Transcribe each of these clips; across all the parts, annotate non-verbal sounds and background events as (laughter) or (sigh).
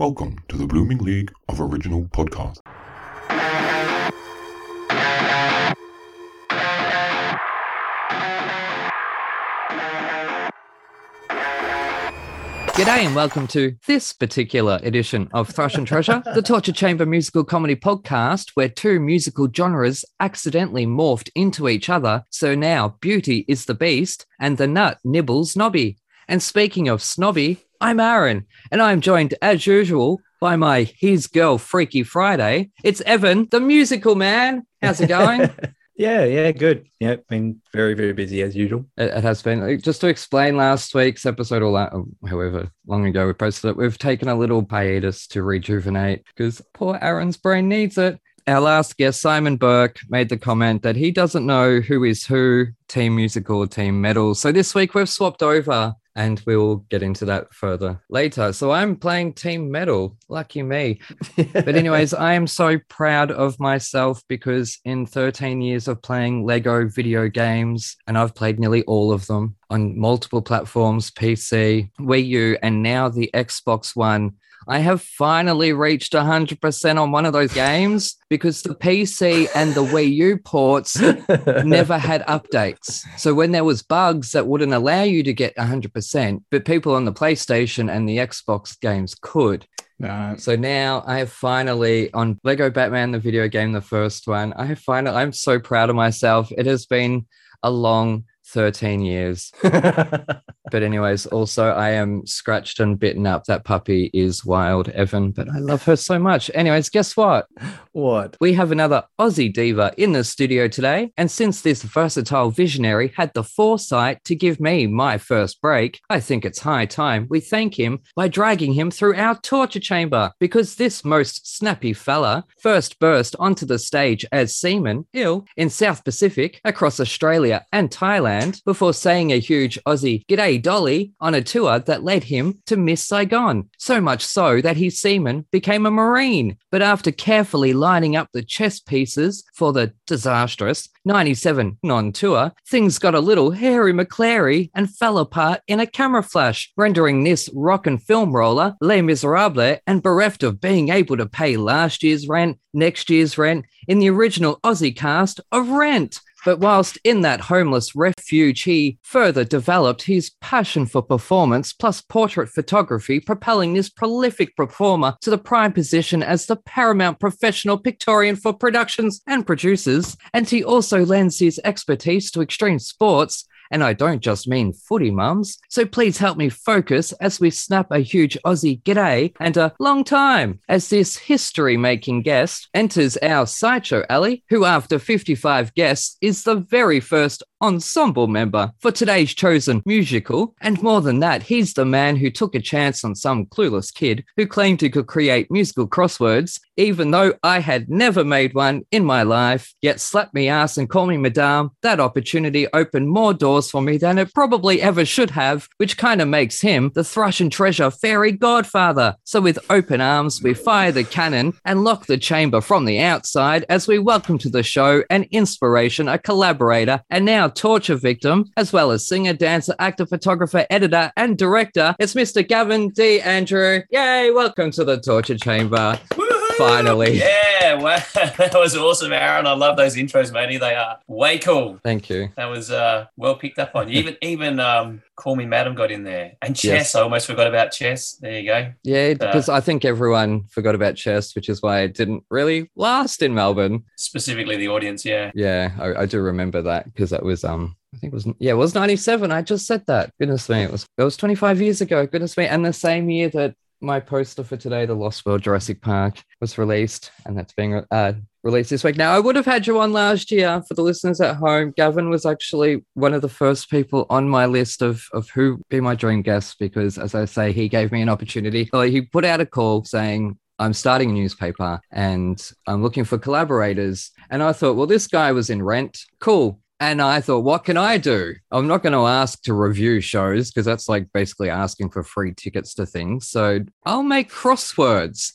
Welcome to the Blooming League of Original Podcast. G'day and welcome to this particular edition of Thrush and Treasure, (laughs) the Torture Chamber musical comedy podcast, where two musical genres accidentally morphed into each other. So now Beauty is the Beast and the Nut nibbles Nobby. And speaking of snobby, I'm Aaron, and I'm joined as usual by my his girl Freaky Friday. It's Evan, the musical man. How's it going? (laughs) Yeah, yeah, good. Yeah, been very, very busy as usual. It, it has been. Just to explain last week's episode, or la- however long ago we posted it, we've taken a little hiatus to rejuvenate because poor Aaron's brain needs it. Our last guest, Simon Burke, made the comment that he doesn't know who is who, team musical or team metal. So this week we've swapped over and we'll get into that further later. So I'm playing team metal. Lucky me. (laughs) But, anyways, I am so proud of myself because in 13 years of playing Lego video games, and I've played nearly all of them on multiple platforms PC, Wii U, and now the Xbox One. I have finally reached 100% on one of those games because the PC and the Wii U ports (laughs) never had updates. So when there was bugs that wouldn't allow you to get 100%, but people on the PlayStation and the Xbox games could. So now I have finally on Lego Batman, the video game, the first one. I have finally, I'm so proud of myself. It has been a long 13 years. (laughs) But, anyways, also I am scratched and bitten up. That puppy is wild, Evan, but I love her so much. Anyways, guess what? What? We have another Aussie diva in the studio today. And since this versatile visionary had the foresight to give me my first break, I think it's high time we thank him by dragging him through our torture chamber because this most snappy fella first burst onto the stage as Seaman Ill in South Pacific across Australia and Thailand before saying a huge Aussie G'day Dolly on a tour that led him to Miss Saigon. So much so that his seaman became a Marine. But after carefully lining up the chess pieces for the disastrous 97 non tour, things got a little hairy McClary and fell apart in a camera flash, rendering this rock and film roller Les Miserables and bereft of being able to pay last year's rent, next year's rent, in the original Aussie cast of Rent. But whilst in that homeless refuge, he further developed his passion for performance plus portrait photography, propelling this prolific performer to the prime position as the paramount professional pictorian for productions and producers. And he also lends his expertise to extreme sports. And I don't just mean footy mums. So please help me focus as we snap a huge Aussie g'day and a long time as this history making guest enters our sideshow alley, who after 55 guests is the very first ensemble member for today's chosen musical. And more than that, he's the man who took a chance on some clueless kid who claimed he could create musical crosswords, even though I had never made one in my life, yet slapped me ass and called me madame. That opportunity opened more doors for me than it probably ever should have, which kind of makes him the thrush and treasure fairy godfather. So with open arms, we fire the cannon and lock the chamber from the outside as we welcome to the show an inspiration, a collaborator, and now torture victim, as well as singer, dancer, actor, photographer, editor, and director. It's Mr. Gavin D. Andrew. Yay, welcome to the torture chamber. Finally. Yeah, wow. (laughs) that was awesome, Aaron. I love those intros, matey. They are way cool. Thank you. That was uh, well picked up on. Even (laughs) even um, Call Me Madam got in there. And chess. Yes. I almost forgot about chess. There you go. Yeah, because I think everyone forgot about chess, which is why it didn't really last in Melbourne. Specifically the audience, yeah. Yeah, I, I do remember that because that was um I think it was yeah, it was 97. I just said that. Goodness me, it was it was 25 years ago. Goodness me. And the same year that my poster for today, The Lost World Jurassic Park, was released, and that's being uh, released this week. Now, I would have had you on last year for the listeners at home. Gavin was actually one of the first people on my list of, of who be my dream guests because, as I say, he gave me an opportunity. Well, he put out a call saying, I'm starting a newspaper and I'm looking for collaborators. And I thought, well, this guy was in Rent. Cool. And I thought, what can I do? I'm not going to ask to review shows because that's like basically asking for free tickets to things. So I'll make crosswords.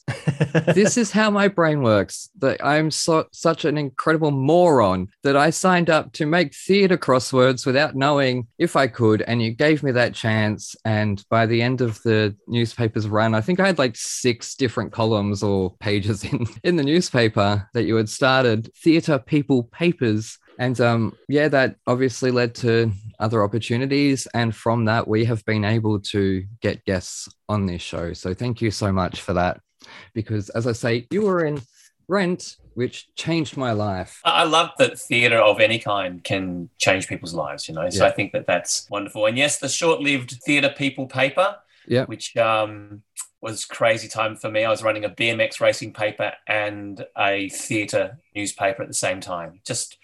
(laughs) this is how my brain works. That I'm so, such an incredible moron that I signed up to make theater crosswords without knowing if I could. And you gave me that chance. And by the end of the newspaper's run, I think I had like six different columns or pages (laughs) in, in the newspaper that you had started theater people papers and um, yeah, that obviously led to other opportunities. And from that, we have been able to get guests on this show. So thank you so much for that. Because as I say, you were in Rent, which changed my life. I love that theatre of any kind can change people's lives, you know. So Yeah. I think that that's wonderful. And yes, the short-lived theatre people paper, Yeah. which um, was crazy time for me. I was running a BMX racing paper and a theatre newspaper at the same time. Just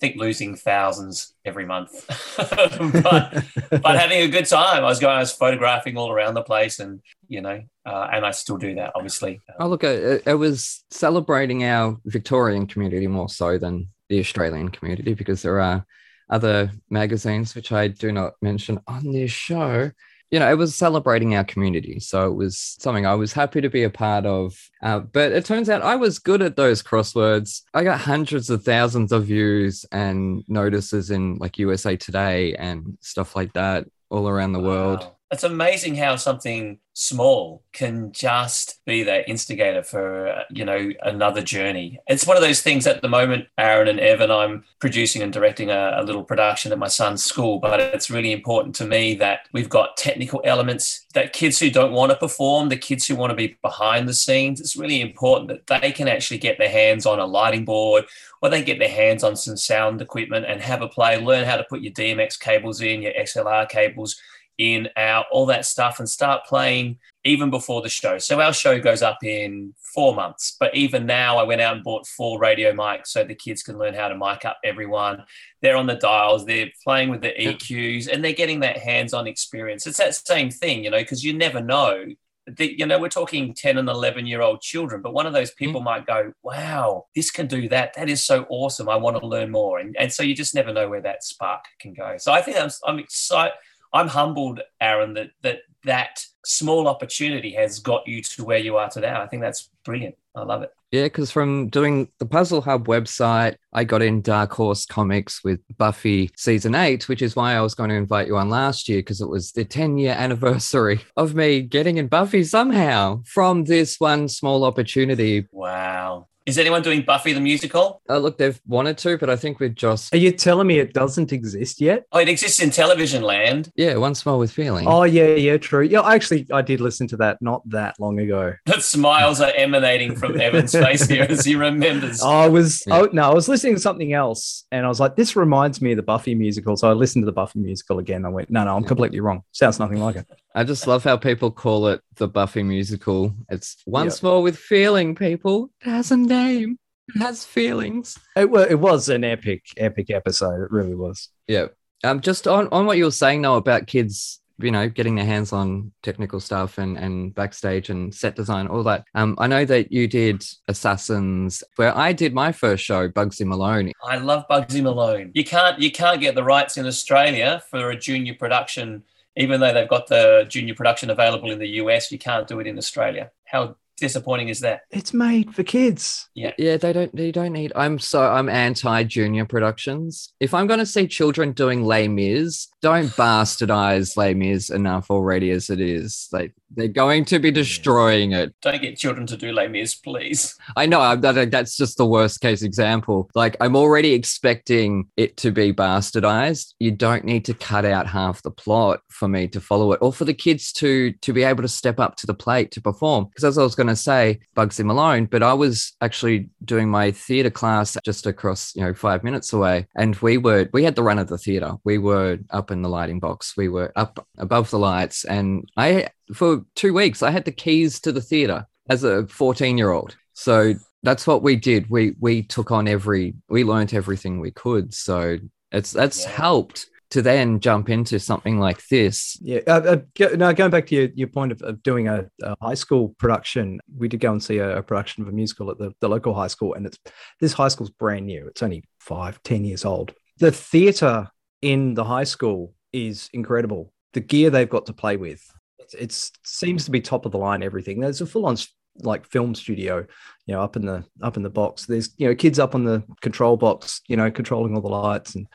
think losing thousands every month, (laughs) but but (laughs) having a good time. I was going, I was photographing all around the place, and you know, uh, and I still do that, obviously. Oh, look, it, it was celebrating our Victorian community more so than the Australian community because there are other magazines which I do not mention on this show. You know, it was celebrating our community. So it was something I was happy to be a part of. Uh, but it turns out I was good at those crosswords. I got hundreds of thousands of views and notices in like USA Today and stuff like that all around the world. It's amazing how something small can just be that instigator for you know another journey. It's one of those things at the moment, Aaron and Evan. I'm producing and directing a, a little production at my son's school, but it's really important to me that we've got technical elements that kids who don't want to perform, the kids who want to be behind the scenes. It's really important that they can actually get their hands on a lighting board or they get their hands on some sound equipment and have a play, learn how to put your DMX cables in, your XLR cables in, our all that stuff, and start playing even before the show. So our show goes up in four months, but even now, I went out and bought four radio mics so the kids can learn how to mic up everyone. They're on the dials, they're playing with the EQs, and they're getting that hands-on experience. It's that same thing, you know, because you never know. The, you know, we're talking 10 and 11 year old children, but one of those people mm. might go, wow, this can do that. That is so awesome. I want to learn more. And, and so you just never know where that spark can go. So I think I'm, I'm excited. I'm humbled, Aaron, that that that small opportunity has got you to where you are today. I think that's brilliant. I love it. Yeah, because from doing the Puzzle Hub website, I got in Dark Horse Comics with Buffy season eight, which is why I was going to invite you on last year because it was the 10 year (laughs) anniversary of me getting in Buffy somehow from this one small opportunity. Wow. Is anyone doing Buffy the musical? Uh, look, they've wanted to, but I think we're just. Are you telling me it doesn't exist yet? Oh, it exists in television land. yeah, Once More with Feeling. Oh yeah, yeah, true. Yeah, actually, I did listen to that not that long ago. (laughs) The smiles are emanating from Evan's face here as he remembers. I was Yeah. oh no, I was listening to something else, and I was like, "This reminds me of the Buffy musical." So I listened to the Buffy musical again. I went, "No, no, I'm completely wrong. Sounds nothing like it." I just love how people call it the Buffy musical. It's Once More with Feeling, people. It has a name, it has feelings. It was, it was an epic, epic episode. It really was. Yeah. Um, just on, on what you were saying though about kids, you know, getting their hands on technical stuff and, and backstage and set design, all that. Um, I know that you did Assassins, where I did my first show, Bugsy Malone. I love Bugsy Malone. You can't you can't get the rights in Australia for a junior production, even though they've got the junior production available in the US. You can't do it in Australia. How disappointing is that? It's made for kids. Yeah, Yeah, they don't. They don't need. I'm so. I'm anti junior productions. If I'm going to see children doing Les Mis, don't bastardize Les Mis enough already as it is. They they're going to be destroying it. Don't get children to do Les Mis, please. I know I'm, that, that's just the worst case example. Like I'm already expecting it to be bastardized. You don't need to cut out half the plot for me to follow it, or for the kids to to be able to step up to the plate to perform. Because as I was going to say, Bugsy Malone, but I was actually doing my theater class just across you know five minutes away, and we were we had the run of the theater. We were up in the lighting box. We were up above the lights, and I for two weeks I had the keys to the theater as a 14 year old. So that's what we did. We we took on every we learned everything we could. So it's that's Yeah. helped to then jump into something like this. Yeah. Uh, uh, go, no, going back to your, your point of, of doing a, a high school production, we did go and see a, a production of a musical at the, the local high school, and it's this high school's brand new. It's only five, ten years old. the theater in the high school is incredible. The gear they've got to play with, it's, it's seems to be top of the line. Everything there's a full on like film studio, you know, up in the up in the box. There's you know kids up on the control box, you know, controlling all the lights and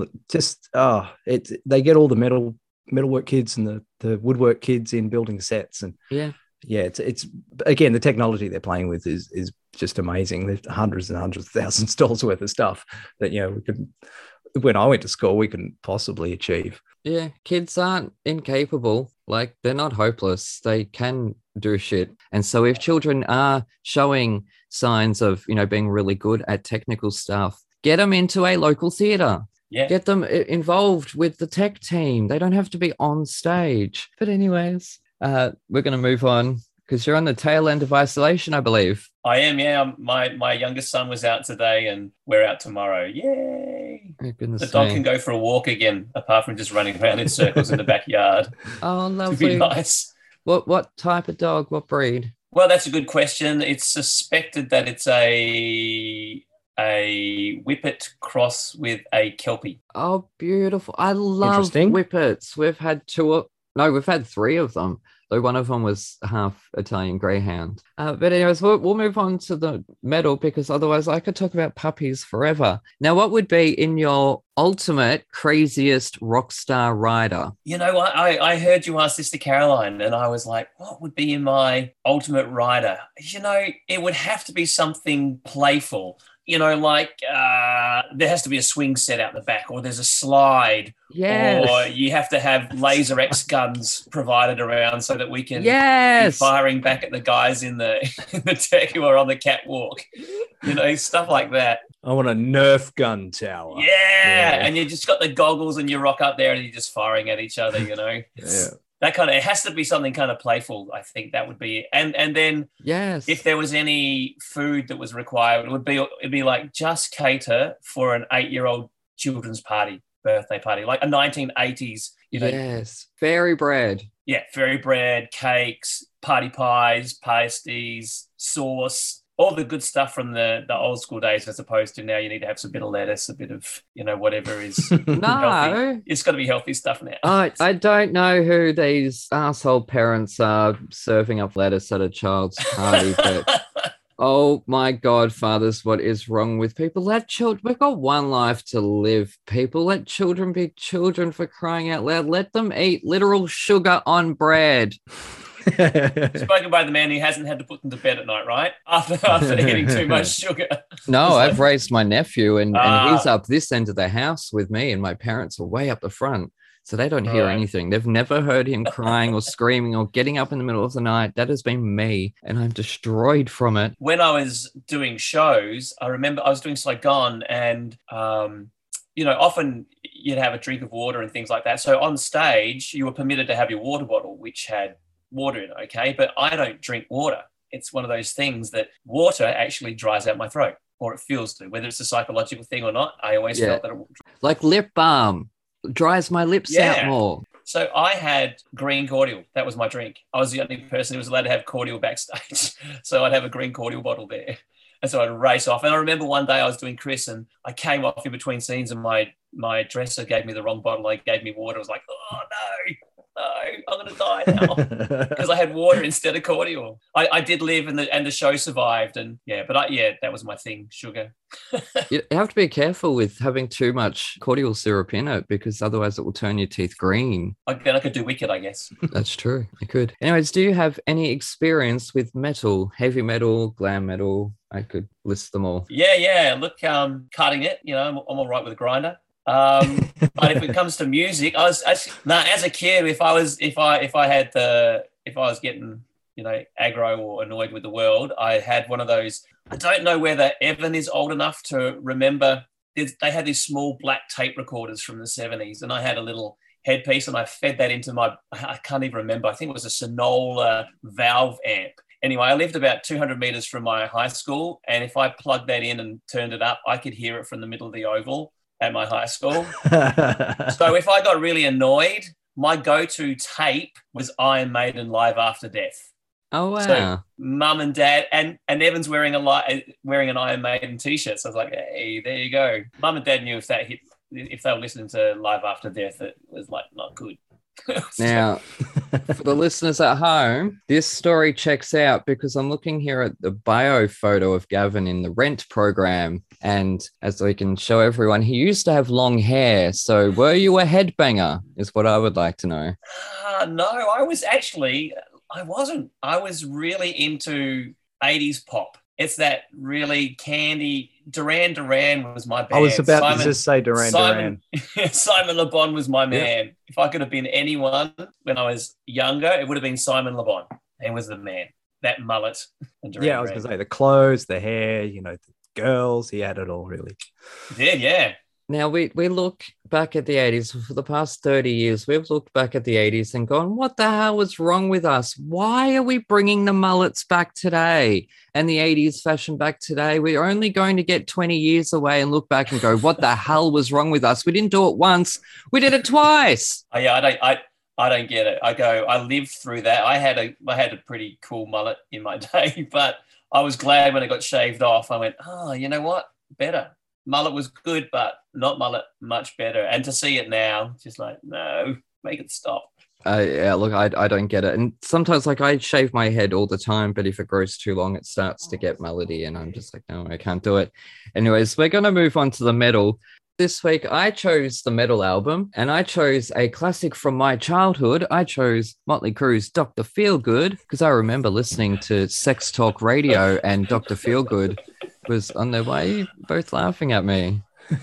the, just ah, it they get all the metal metalwork kids and the the woodwork kids in building sets and Yeah. yeah, it's it's again the technology they're playing with is is just amazing. There's hundreds and hundreds of thousands of (laughs) dollars worth of stuff that you know we could when I went to school we couldn't possibly achieve. Yeah, kids aren't incapable. Like they're not hopeless. They can do shit. And so if children are showing signs of, you know, being really good at technical stuff, get them into a local theater. Yeah. Get them involved with the tech team. They don't have to be on stage. But anyways, uh, we're going to move on because you're on the tail end of isolation, I believe. I am, yeah. Um, My my youngest son was out today and we're out tomorrow. Yay. Oh, goodness The dog me. can go for a walk again, apart from just running around in circles in the backyard. (laughs) Oh, To be lovely. nice. What what type of dog? What breed? Well, that's a good question. It's suspected that it's a a whippet cross with a kelpie. Oh, beautiful. I love whippets. We've had two, o- no, we've had three of them, though one of them was half Italian Greyhound. Uh, but, anyways, we'll, we'll move on to the metal because otherwise I could talk about puppies forever. Now, what would be in your ultimate craziest rock star rider? You know, I, I I heard you ask this to Caroline, and I was like, what would be in my ultimate rider? You know, it would have to be something playful. You know, like uh, there has to be a swing set out the back, or there's a slide, Yes. or you have to have laser X guns provided around so that we can be yes. firing back at the guys in the (laughs) in the tech who are on the catwalk. You know, stuff like that. I want a Nerf gun tower. Yeah. Yeah. And you just got the goggles and you rock up there and you're just firing at each other, you know. It's- Yeah. That kind of it has to be something kind of playful. I think that would be and and then Yes. if there was any food that was required, it would be it'd be like just cater for an eight year old children's party, birthday party, like a 1980s, you know, yes. Fairy bread. yeah, fairy bread, cakes, party pies, pasties, sauce, all the good stuff from the, the old school days, as opposed to now you need to have some bit of lettuce, a bit of, you know, whatever is. (laughs) No. it's got to be healthy stuff now. I, I don't know who these asshole parents are serving up lettuce at a child's party, (laughs) but oh my god, fathers, what is wrong with people? Let children we've got one life to live, people. Let children be children for crying out loud. Let them eat literal sugar on bread. (laughs) Spoken by the man who hasn't had to put them to bed at night, right? (laughs) After after eating too much (laughs) sugar. No, It's like- I've raised my nephew and, and Ah. he's up this end of the house with me, and my parents are way up the front. So they don't hear Right. anything. They've never heard him crying or screaming or getting up in the middle of the night. That has been me, and I'm destroyed from it. when I was doing shows, I remember I was doing Saigon and, um, you know, often you'd have a drink of water and things like that. So on stage, you were permitted to have your water bottle, which had water in it, okay? But I don't drink water. It's one of those things that water actually dries out my throat, or it feels to, whether it's a psychological thing or not. I always Yeah. felt that it Like lip balm dries my lips out more. So I had green cordial. That was my drink. I was the only person who was allowed to have cordial backstage. (laughs) so I'd have a green cordial bottle there. And so I'd race off. And I remember one day I was doing Chris and I came off in between scenes and my my dresser gave me the wrong bottle. Like gave me water. I was like, oh no, no, I'm gonna die now. (laughs) Because I had water instead of cordial. I, I did live and the and the show survived. And yeah, but I, yeah, that was my thing, sugar. (laughs) You have to be careful with having too much cordial syrup in it because otherwise it will turn your teeth green. I, then I could do wicked, I guess. That's true. I could. Anyways, do you have any experience with metal, heavy metal, glam metal? I could list them all. Yeah, yeah. Look, um, cutting it. You know, I'm, I'm all right with a grinder. Um, (laughs) but if it comes to music, I was actually no. As a kid, if I was, if I, if I had the, if I was getting, you know, aggro or annoyed with the world, I had one of those. I don't know whether Evan is old enough to remember. They had these small black tape recorders from the '70s, and I had a little headpiece, and I fed that into my. I can't even remember. I think it was a Sonola valve amp. Anyway, I lived about 200 meters from my high school, and if I plugged that in and turned it up, I could hear it from the middle of the oval at my high school. (laughs) So if I got really annoyed, my go-to tape was Iron Maiden Live After Death. Oh wow. So- Mum and Dad, and and Evan's wearing a li- wearing an Iron Maiden t-shirt. So I was like, hey, there you go. Mum and Dad knew if that hit if they were listening to Live After Death, it was like not good. (laughs) Now, for the listeners at home, this story checks out because I'm looking here at the bio photo of Gavin in the Rent program. And as we can show everyone, he used to have long hair. So, were you a headbanger? Is what I would like to know. Uh, no, I was actually, I wasn't. I was really into 80s pop. It's that really candy. Duran Duran was my band. I was about Simon, to just say Duran Simon, Duran. (laughs) Simon Le Bon was my man. If I could have been anyone when I was younger, it would have been Simon Le Bon. He was the man. That mullet. Duran Yeah, I was gonna say the clothes, the hair, you know, the girls. He had it all really. Yeah, yeah. Now we, we look back at the 80s for the past 30 years. We've looked back at the 80s and gone, what the hell was wrong with us? Why are we bringing the mullets back today and the 80s fashion back today? We're only going to get 20 years away and look back and go, what the hell was wrong with us? We didn't do it once, we did it twice. Oh, yeah, I don't, I, I don't get it. I go, I lived through that. I had a, I had a pretty cool mullet in my (laughs) day, but I was glad when it got shaved off. I went, oh, you know what? Better. Mullet was good, but not mullet much better. And to see it now, just like, no, make it stop. Uh, yeah, look, I, I don't get it. And sometimes, like, I shave my head all the time, but if it grows too long, it starts to get melody, and I'm just like, no, I can't do it. Anyways, we're going to move on to the metal. This week, I chose the metal album, and I chose a classic from my childhood. I chose Motley Crue's Dr. Feelgood because I remember listening to Sex Talk Radio, and Dr. Feelgood was on there. Why are you both laughing at me? (laughs)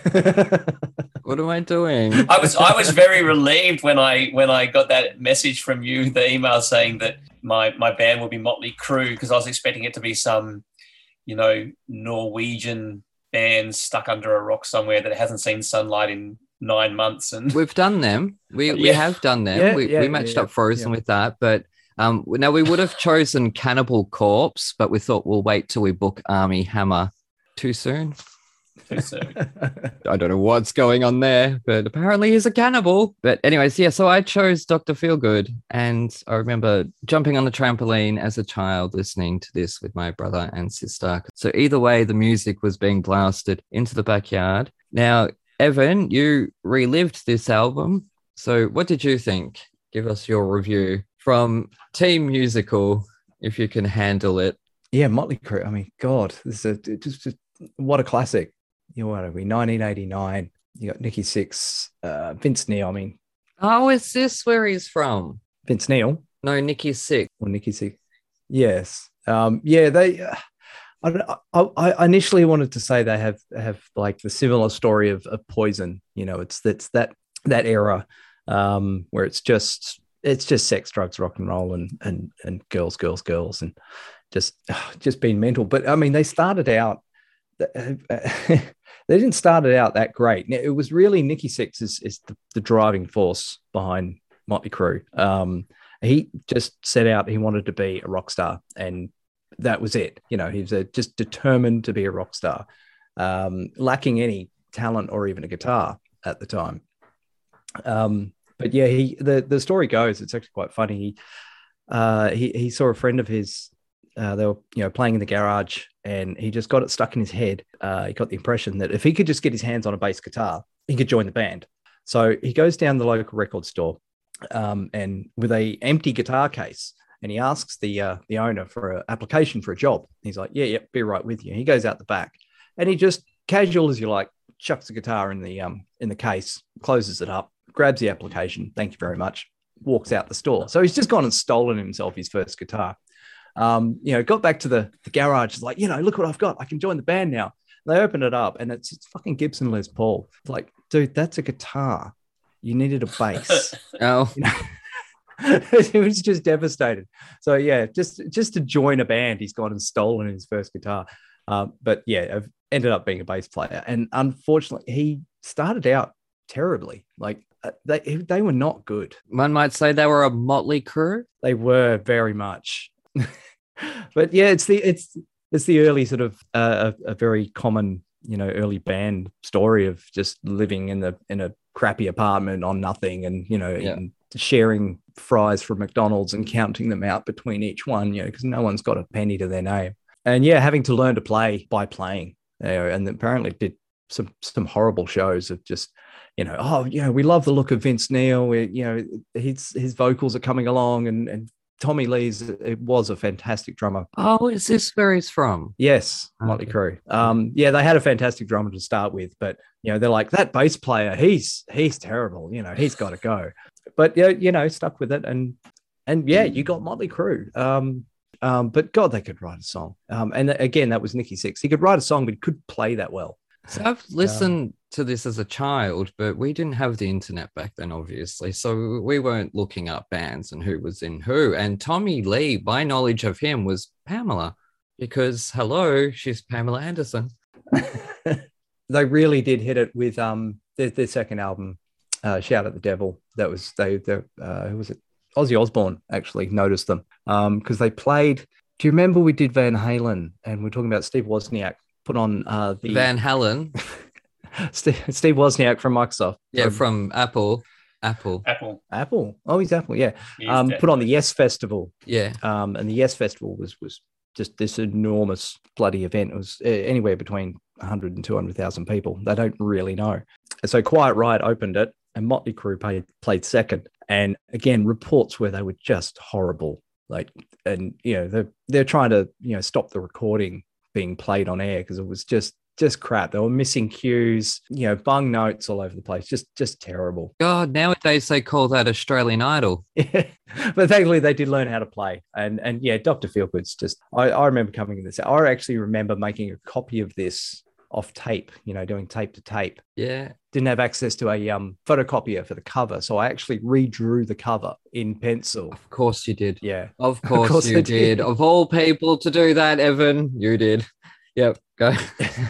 What am I doing? I was I was very relieved when I when I got that message from you, the email saying that my my band will be Motley Crue because I was expecting it to be some, you know, Norwegian band stuck under a rock somewhere that hasn't seen sunlight in nine months. And (laughs) We've done them. We we have done them. Yeah, we, yeah, we matched yeah, up Frozen yeah. with that, but um, now we would have chosen Cannibal Corpse, but we thought we'll wait till we book Armie Hammer. Too soon. So, (laughs) I don't know what's going on there, but apparently he's a cannibal. But anyways, yeah. So I chose Doctor Feelgood, and I remember jumping on the trampoline as a child, listening to this with my brother and sister. So either way, the music was being blasted into the backyard. Now, Evan, you relived this album. So what did you think? Give us your review from Team Musical, if you can handle it. yeah, Motley Crue. I mean, God, this is a, just, just what a classic. You know, what are we? 1989. You got Nikki Sixx, uh, Vince Neil. I mean, Oh, is this where he's from? Vince Neil No, Nikki Sick. or Nikki Sixx. Yes. Um, yeah, they. Uh, I, I, I initially wanted to say they have have like the similar story of, of Poison. You know, it's that's that that era um, where it's just it's just sex, drugs, rock and roll, and and and girls, girls, girls, and just (sighs) just being mental. But I mean, they started out. (laughs) they didn't start it out that great. It was really Nikki Sixx is, is the, the driving force behind Motley Crue. Um, he just set out he wanted to be a rock star, and that was it. You know, he was uh, just determined to be a rock star, um, lacking any talent or even a guitar at the time. Um, but yeah, he the the story goes. It's actually quite funny. He uh, he he saw a friend of his. Uh, they were you know playing in the garage, and he just got it stuck in his head. Uh, he got the impression that if he could just get his hands on a bass guitar, he could join the band. So he goes down the local record store, um, and with a empty guitar case, and he asks the uh, the owner for an application for a job. He's like, "Yeah, yeah, be right with you." He goes out the back, and he just casual as you like, chucks the guitar in the um in the case, closes it up, grabs the application. Thank you very much. Walks out the store. So he's just gone and stolen himself his first guitar. Um, you know, got back to the, the garage, it's like, you know, look what I've got. I can join the band now. They opened it up and it's, it's fucking Gibson Les Paul. It's like, dude, that's a guitar. You needed a bass. (laughs) Oh, you know? (laughs) it was just devastated. So yeah, just just to join a band, he's gone and stolen his first guitar. Um, but yeah, I've ended up being a bass player, and unfortunately, he started out terribly. Like uh, they they were not good. one might say they were a motley crew. They were very much. (laughs) but yeah, it's the it's it's the early sort of uh, a, a very common you know early band story of just living in the in a crappy apartment on nothing and you know Yeah. sharing fries from McDonald's and counting them out between each one you know because no one's got a penny to their name and yeah having to learn to play by playing you know, and apparently did some some horrible shows of just you know, oh, you know, we love the look of Vince Neil. We, you know, his his vocals are coming along, and and Tommy Lee's it was a fantastic drummer. Oh, is this where he's from? Yes, Motley Okay. Crue. Um, yeah, they had a fantastic drummer to start with, but you know, they're like that bass player. He's he's terrible. You know, he's got to go. But yeah, you know, stuck with it, and and yeah, you got Motley Crue. Um, um, but God, they could write a song. Um, and again, that was Nikki Sixx. He could write a song, but he could play that well. So I've listened to this as a child, but we didn't have the internet back then, obviously. So we weren't looking up bands and who was in who. And Tommy Lee, my knowledge of him was Pamela, because hello, she's Pamela Anderson. (laughs) they really did hit it with um their, their second album, uh, Shout at the Devil. That was they they uh, who was it? Ozzy Osbourne actually noticed them um because they played. Do you remember we did Van Halen and we're talking about Steve Wozniak put on uh the Van Halen, (laughs) Steve, Steve Wozniak from Microsoft. yeah, Um, from Apple. Apple, Apple. Apple. Oh, he's Apple. Yeah. is Um, put on the US Festival. yeah. Um, and the US Festival was was just this enormous bloody event. It was uh, anywhere between 100 and 200,000 people. They don't really know. So Quiet Riot opened it, and Motley Crue played, played second. And again, reports where they were just horrible. Like, and you know, they're they're trying to you know stop the recording being played on air because it was just just crap. They were missing cues, you know, bung notes all over the place. Just just terrible. God, nowadays they call that Australian Idol. (laughs) Yeah, but thankfully they did learn how to play. And and yeah, Dr. Feelgood's just I, I remember coming in this. I actually remember making a copy of this off tape, you know, doing tape to tape. Yeah. Didn't have access to a um photocopier for the cover. So I actually redrew the cover in pencil. Of course you did. Yeah. Of (laughs) course, course you did. did. Of all people to do that, Evan, you did. Yep. Go.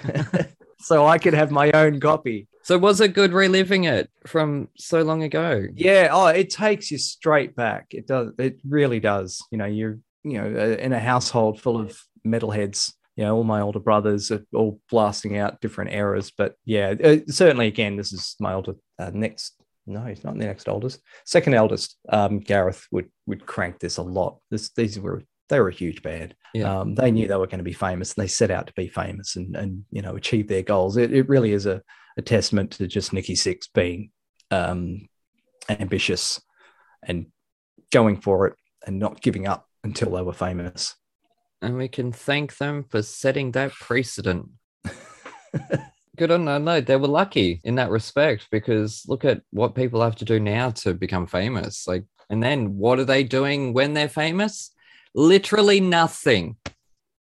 (laughs) so I could have my own copy. so was it good reliving it from so long ago? Yeah. Oh, it takes you straight back. It does. It really does. You know, you're, you know, uh, in a household full of metalheads. You know, all my older brothers are all blasting out different eras. But yeah, uh, certainly, again, this is my older uh, next. No, he's not the next oldest. Second eldest, um, Gareth would would crank this a lot. This these were they were a huge band. Yeah. Um, they knew they were going to be famous, and they set out to be famous and and you know achieve their goals. It, it really is a, a testament to just Nikki Sixx being um, ambitious and going for it and not giving up until they were famous. And we can thank them for setting that precedent. (laughs) Good on them. No, they were lucky in that respect because look at what people have to do now to become famous. Like, and then what are they doing when they're famous? Literally nothing.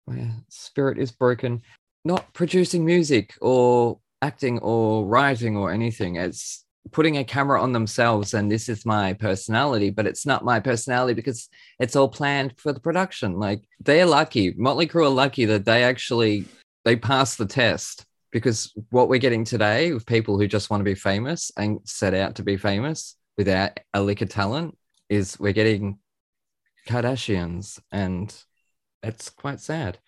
My spirit is broken. Not producing music or acting or writing or anything. It's putting a camera on themselves and this is my personality, but it's not my personality because it's all planned for the production. Like they're lucky. Motley Crue are lucky that they actually they passed the test because what we're getting today with people who just want to be famous and set out to be famous without a lick of talent is we're getting Kardashians and it's quite sad.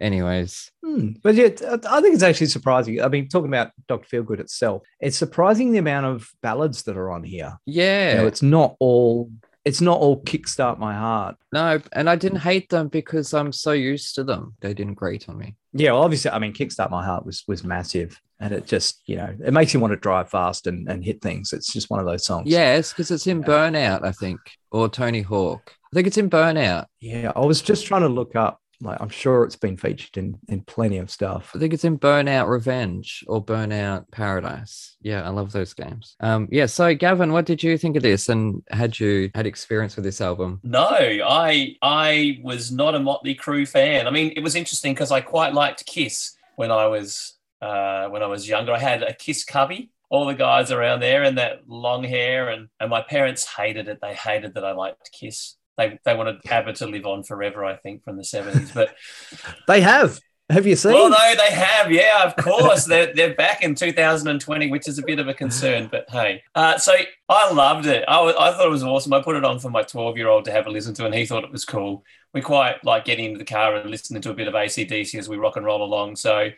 Anyways, Hmm. But yeah, I think it's actually surprising. I mean, talking about Dr. Feelgood itself, it's surprising the amount of ballads that are on here. yeah. You know, it's not all. It's not all kickstart my heart. No, and I didn't hate them because I'm so used to them. They didn't grate on me. Yeah, well, obviously, I mean, kickstart my heart was was massive, and it just you know it makes you want to drive fast and and hit things. It's just one of those songs. Yes, because it's in Burnout, I think, or Tony Hawk. I think it's in Burnout. yeah. I was just trying to look up. Like, I'm sure it's been featured in in plenty of stuff. I think it's in Burnout Revenge or Burnout Paradise. Yeah, I love those games. Um, yeah. So, Gavin, what did you think of this, and had you had experience with this album? No, I I was not a Motley Crue fan. I mean, it was interesting because I quite liked Kiss when I was uh, when I was younger. I had a Kiss cubby. All the guys around there and that long hair, and and my parents hated it. They hated that I liked Kiss. They they wanted ABBA to live on forever. I think from the seventies, but (laughs) They have. Have you seen? well, no, they have. Yeah, of course. they're, they're back in 2020, which is a bit of a concern, but hey. Uh, so I loved it. I, I thought it was awesome. I put it on for my 12 year old to have a listen to, and he thought it was cool. We quite like getting into the car and listening to a bit of ACDC as we rock and roll along. So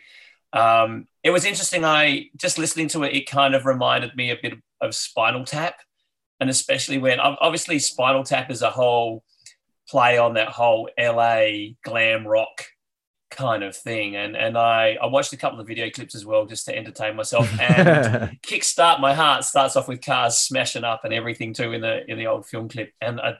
um, it was interesting. I just listening to it, it kind of reminded me a bit of Spinal Tap. And especially when obviously Spinal Tap is a whole play on that whole LA glam rock kind of thing. And and I I watched a couple of video clips as well just to entertain myself. (laughs) And Kickstart My Heart starts off with cars smashing up and everything too in the in the old film clip. And I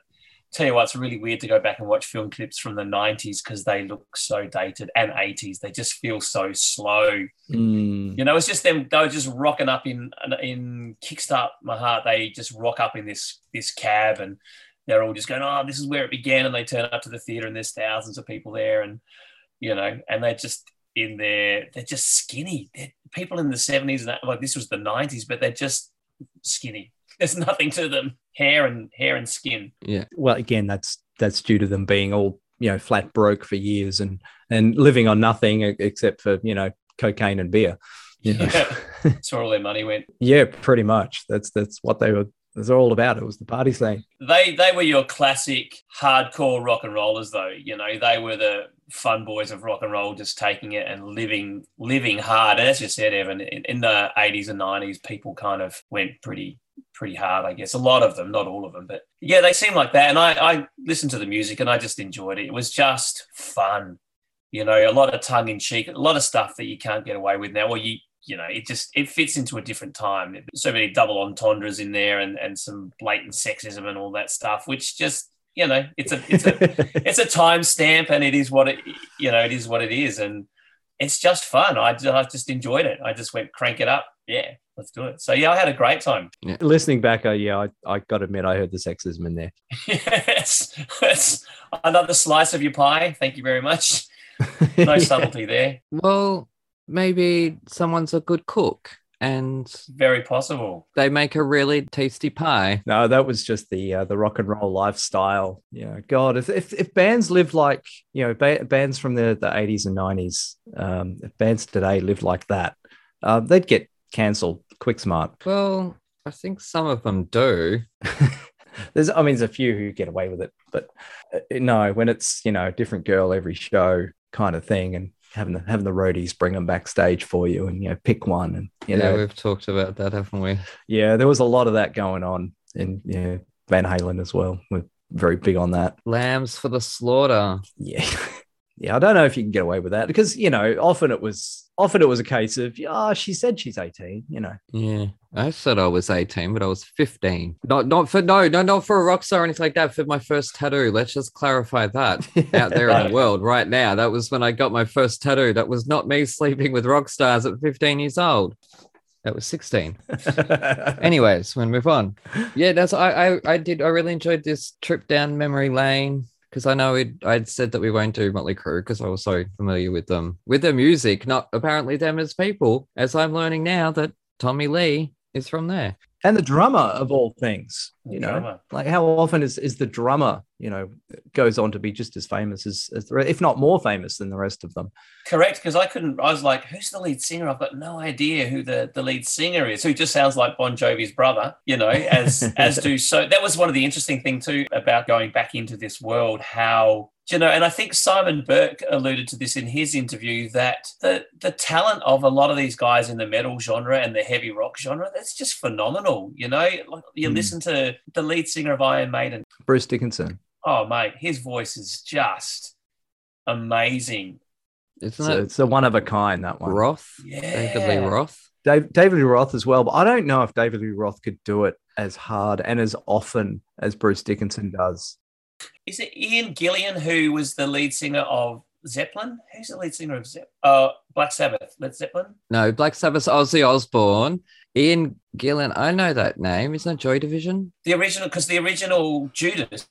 tell you what, it's really weird to go back and watch film clips from the 90s because they look so dated and 80s. They just feel so slow. Mm. You know, it's just them. They were just rocking up in in Kickstart My Heart. They just rock up in this this cab, and they're all just going, "Oh, this is where it began." And they turn up to the theater, and there's thousands of people there, and you know, and they're just in there. They're just skinny. They're people in the 70s, and that, like this was the 90s, but they're just skinny. There's nothing to them. Hair and hair and skin. Yeah. Well, again, that's that's due to them being all you know flat broke for years and and living on nothing except for you know cocaine and beer. You know? Yeah. (laughs) That's where all their money went. yeah, pretty much. That's that's what they were. It's all about. It was the party scene. They they were your classic hardcore rock and rollers, though. You know, they were the fun boys of rock and roll, just taking it and living living hard. And as you said, Evan, in, in the eighties and nineties, people kind of went pretty pretty hard, I guess. A lot of them, not all of them, but yeah, they seem like that. And I, I listened to the music and I just enjoyed it. It was just fun. You know, a lot of tongue in cheek, a lot of stuff that you can't get away with now. Well, you you know, it just it fits into a different time. So many double entendres in there and and some blatant sexism and all that stuff, which just you know, it's a it's a (laughs) it's a time stamp and it is what it you know it is what it is. And it's just fun. I just, I just enjoyed it. I just went crank it up. Yeah let's do it. So yeah i had a great time. Yeah. Listening back, uh, yeah, I, I got to admit, I heard the sexism in there. (laughs) yes. That's another slice of your pie. Thank you very much. (laughs) No Yeah. subtlety there. Well, maybe someone's a good cook and very possible they make a really tasty pie. No, that was just the uh, the rock and roll lifestyle. Yeah, God, if if, if bands live like you know ba- bands from the the eighties and nineties, um, if bands today lived like that, uh, they'd get cancelled quick smart. Well, I think some of them do. (laughs) There's, I mean, there's a few who get away with it, but uh, no, when it's you know a different girl every show kind of thing, and having the having the roadies bring them backstage for you, and you know pick one, and you yeah, know, we've talked about that, haven't we? yeah, there was a lot of that going on in yeah, Van Halen as well. We're very big on that. Lambs for the slaughter. Yeah. (laughs) Yeah, I don't know if you can get away with that because you know often it was often it was a case of oh she said she's eighteen, you know. Yeah. I said I was 18, but I was 15. Not not for no, no, not for a rock star or anything like that. For my first tattoo. Let's just clarify that (laughs) out there in the world right now. That was when I got my first tattoo. That was not me (laughs) sleeping with rock stars at 15 years old. That was 16. (laughs) Anyways, we'll move on. Yeah, that's I I, I did I really enjoyed this trip down memory lane because I know it I'd said that we won't do Motley Crue because I was so familiar with them with their music, not apparently them as people, as I'm learning now that Tommy Lee is from there. and the drummer of all things, you know, Drummer. like how often is is the drummer, you know, goes on to be just as famous as, as the, if not more famous than the rest of them. correct because i couldn't i was like who's the lead singer i've got no idea who the, the lead singer is who just sounds like bon jovi's brother you know as (laughs) as do so that was one of the interesting thing too about going back into this world how you know and i think simon burke alluded to this in his interview that the the talent of a lot of these guys in the metal genre and the heavy rock genre that's just phenomenal you know like you Mm. listen to the lead singer of iron maiden Bruce Dickinson. oh mate his voice is just amazing Isn't So it it's a one of a kind that one. Roth? yeah David Lee Roth? Dave, David Lee Roth as well, but I don't know if David Lee Roth could do it as hard and as often as Bruce Dickinson does. Is it Ian Gillan who was the lead singer of Zeppelin? Who's the lead singer of Zeppelin? Uh, Black Sabbath, Led Zeppelin. No, Black Sabbath, Ozzy Osbourne, Ian Gillan. I know that name. Isn't it Joy Division? The original, because the original Judas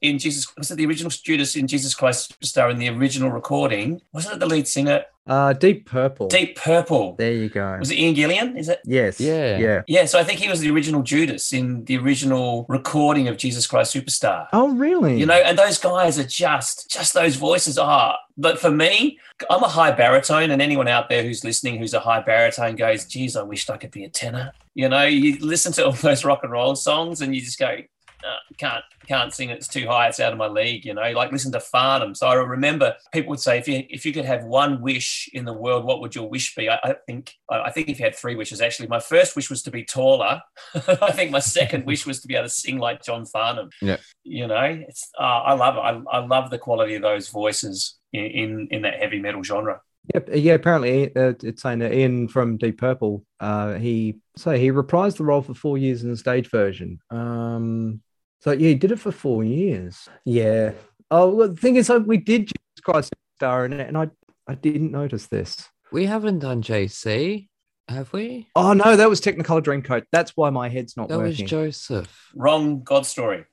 in Jesus was it the original Judas in Jesus Christ Superstar in the original recording? Wasn't it the lead singer? Uh, Deep Purple. Deep Purple. There you go. Was it Ian Gillan? Is it? Yes. Yeah. Yeah. Yeah, so I think he was the original Judas in the original recording of Jesus Christ Superstar. Oh, really? You know, and those guys are just just those voices are. But for me, I'm a high baritone, and anyone out there who's listening who's a high baritone goes, "Geez, I wished I could be a tenor." You know, you listen to all (laughs) those rock and roll songs, and you just go, "Uh, "Can't, can't sing. It's too high. It's out of my league." You know, like listen to Farnham. So I remember people would say, "If you if you could have one wish in the world, what would your wish be?" I, I think I I think if you had three wishes, actually, my first wish was to be taller. (laughs) I think my second wish was to be able to sing like John Farnham Yeah, you know it's uh, i love it I, I love the quality of those voices in in, in that heavy metal genre. Yep. Yeah. Apparently, uh, it's saying that Ian from Deep Purple, uh, he so he reprised the role for four years in the stage version. Um, so yeah, he did it for four years. Yeah. Oh, well, the thing is, uh, we did Jesus Christ star in it, and I I didn't notice this. We haven't done JC, have we? Oh no, that was Technicolor Dreamcoat. That's why my head's not working. That was. Joseph. Wrong God story.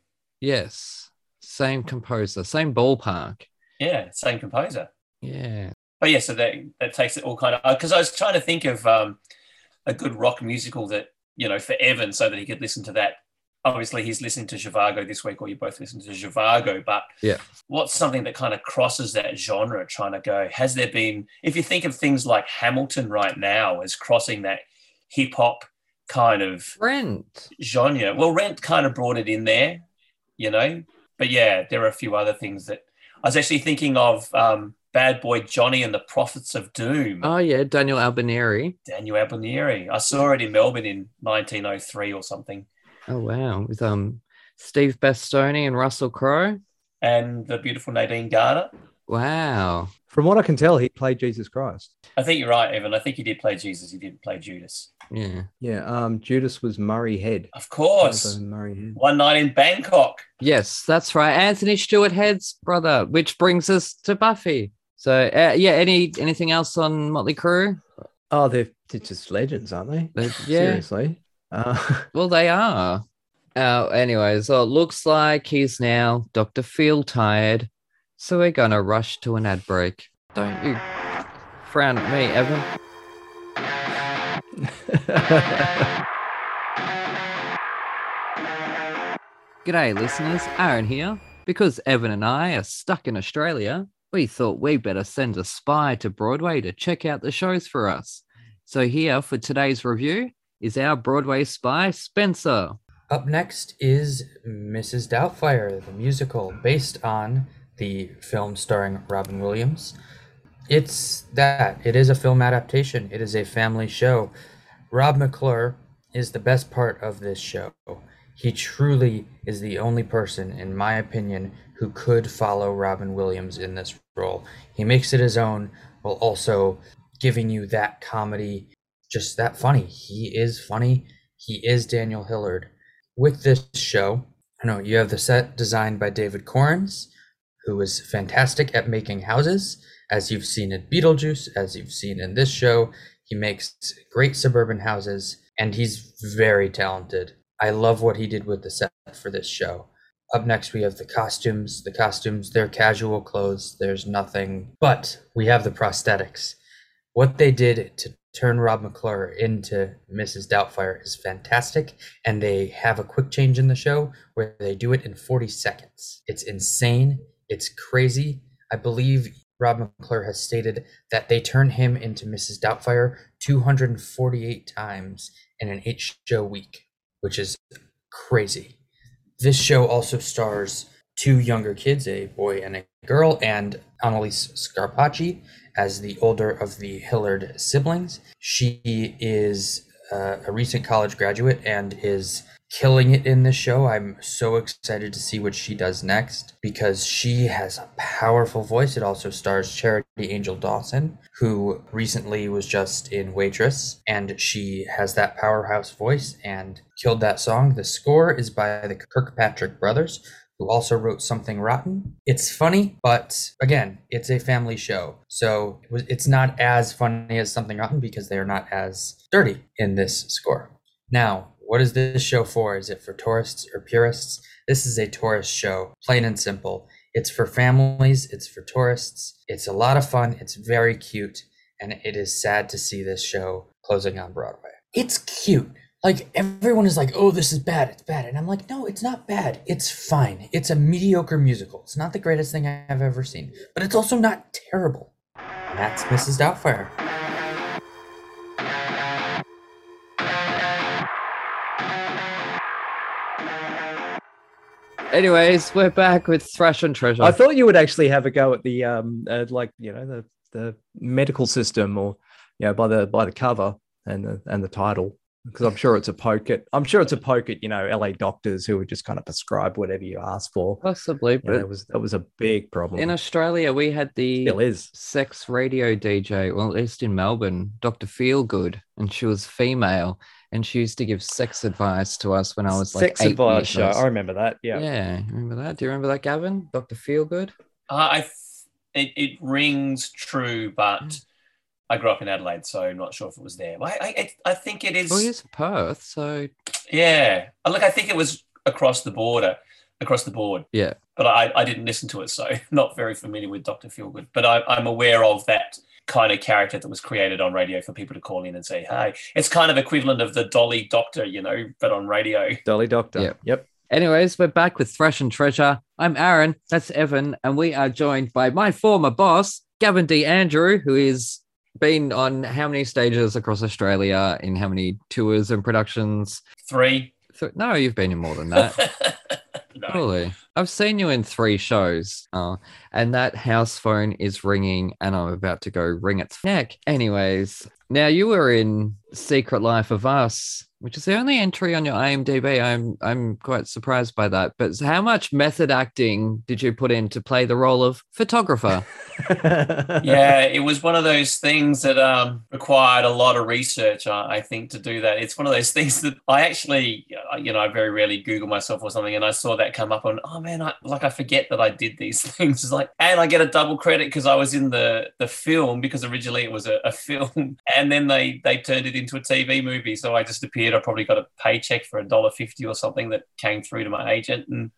Yes. Same composer, same ballpark. Yeah, same composer. Yeah. But yeah, so that that takes it all kind of because I was trying to think of um, a good rock musical that you know for Evan, so that he could listen to that. Obviously, he's listening to Zhivago this week, or you both listen to Zhivago. But Yeah. what's something that kind of crosses that genre? Trying to go, has there been? If you think of things like Hamilton right now as crossing that hip hop kind of Rent. genre, well, Rent kind of brought it in there, you know. But yeah, there are a few other things that I was actually thinking of. Um, Bad Boy Johnny and the Prophets of Doom. Oh yeah, Daniel Abineri. Daniel Abineri. I saw it in Melbourne in 1903 or something. Oh wow. With um Steve Bastoni and Russell Crowe. And the beautiful Nadine Garner. Wow. From what I can tell, he played Jesus Christ. I think you're right, Evan. I think he did play Jesus. He didn't play Judas. Yeah. Yeah. Um, Judas was Murray Head. Of course. Murray Head. One night in Bangkok. Yes, that's right. Anthony Stewart Head's brother, which brings us to Buffy. So uh, yeah, any anything else on Motley Crue? Oh, they're, they're just legends, aren't they? They- yeah. Seriously. Uh, (laughs) Well, they are. Uh, anyway, so it looks like he's now Dr. Feel Tired. So we're going to rush to an ad break. Don't you frown at me, Evan. (laughs) G'day, listeners. Aaron here. Because Evan and I are stuck in Australia, we thought we'd better send a spy to Broadway to check out the shows for us. So, here for today's review is our Broadway spy, Spencer. Up next is Mrs. Doubtfire, the musical based on the film starring Robin Williams. It's that. It is a film adaptation, it is a family show. Rob McClure is the best part of this show. He truly is the only person, in my opinion, who could follow Robin Williams in this role. He makes it his own while also giving you that comedy, just that funny. He is funny. He is Daniel Hillard with this show, I know you have the set designed by David Korins, who is fantastic at making houses, as you've seen in Beetlejuice, as you've seen in this show. He makes great suburban houses, and he's very talented. I love what he did with the set for this show. Up next, we have the costumes. The costumes, they're casual clothes, there's nothing, but we have the prosthetics. What they did to turn Rob McClure into Mrs. Doubtfire is fantastic, and they have a quick change in the show where they do it in 40 seconds. It's insane. It's crazy. I believe Rob McClure has stated that they turn him into Mrs. Doubtfire 248 times in an eight show week, which is crazy. This show also stars two younger kids, a boy and a girl, and Analise Scarpaci as the older of the Hillard siblings. She is uh, a recent college graduate and is killing it in this show. I'm so excited to see what she does next because she has a powerful voice. It also stars Charity Angel Dawson, who recently was just in Waitress, and she has that powerhouse voice and killed that song. The score is by the Kirkpatrick brothers, who also wrote Something Rotten. It's funny, but again, it's a family show. So it's not as funny as Something Rotten because they're not as dirty in this score. Now, what is this show for? Is it for tourists or purists? This is a tourist show, plain and simple. It's for families, it's for tourists. It's a lot of fun, it's very cute, and it is sad to see this show closing on Broadway. It's cute like everyone is like, "Oh, this is bad. It's bad," and I'm like, "No, it's not bad. It's fine. It's a mediocre musical. It's not the greatest thing I've ever seen, but it's also not terrible." And that's Mrs. Doubtfire. Anyways, we're back with Thrash and Treasure. I thought you would actually have a go at the um, uh, like you know the the medical system or you know by the by the cover and the and the title. Because I'm sure it's a poke at. I'm sure it's a poke at you know LA doctors who would just kind of prescribe whatever you ask for. Possibly, You know, but that was that was a big problem. in Australia, we had the Still is. sex radio DJ, well, at least in Melbourne, Dr. Feelgood, and she was female, and she used to give sex advice to us when I was like Sex eight advice show. years I remember that. Yeah. Yeah, remember that? Do you remember that, Gavin? Dr. Feelgood? Uh, I th- it, it rings true, but Mm. I grew up in Adelaide, so I'm not sure if it was there. I I, I think it is. Well, he's Perth, so Yeah. Uh, Look, I think it was across the border, across the board. yeah. But I, I didn't listen to it, so (laughs) not very familiar with Dr. Feelgood. But I, I'm aware of that kind of character that was created on radio for people to call in and say, "Hey." It's kind of equivalent of the Dolly Doctor, you know, but on radio. Dolly Doctor. Yep. Yep. Anyways, we're back with Thrash and Treasure. I'm Aaron, that's Evan, and we are joined by my former boss, Gavin D. Andrew, who is been on how many stages across Australia in how many tours and productions? Three. Th- no, you've been in more than that. (laughs) no. Surely. I've seen you in three shows. Uh, and that house phone is ringing, and I'm about to go ring its neck. Anyways, now you were in Secret Life of Us, which is the only entry on your IMDb. I'm I'm quite surprised by that. But how much method acting did you put in to play the role of photographer? (laughs) yeah, it was one of those things that um, required a lot of research, I, I think, to do that. It's one of those things that I actually, uh, you know, I very rarely Google myself or something, and I saw that come up on, oh man, I, like I forget that I did these (laughs) things. It's like, and I get a double credit because I was in the the film because originally it was a, a (laughs) film, and then they they turned it into a TV movie. So I just appeared. I probably got a paycheck for a dollar fifty or something that came through to my agent, and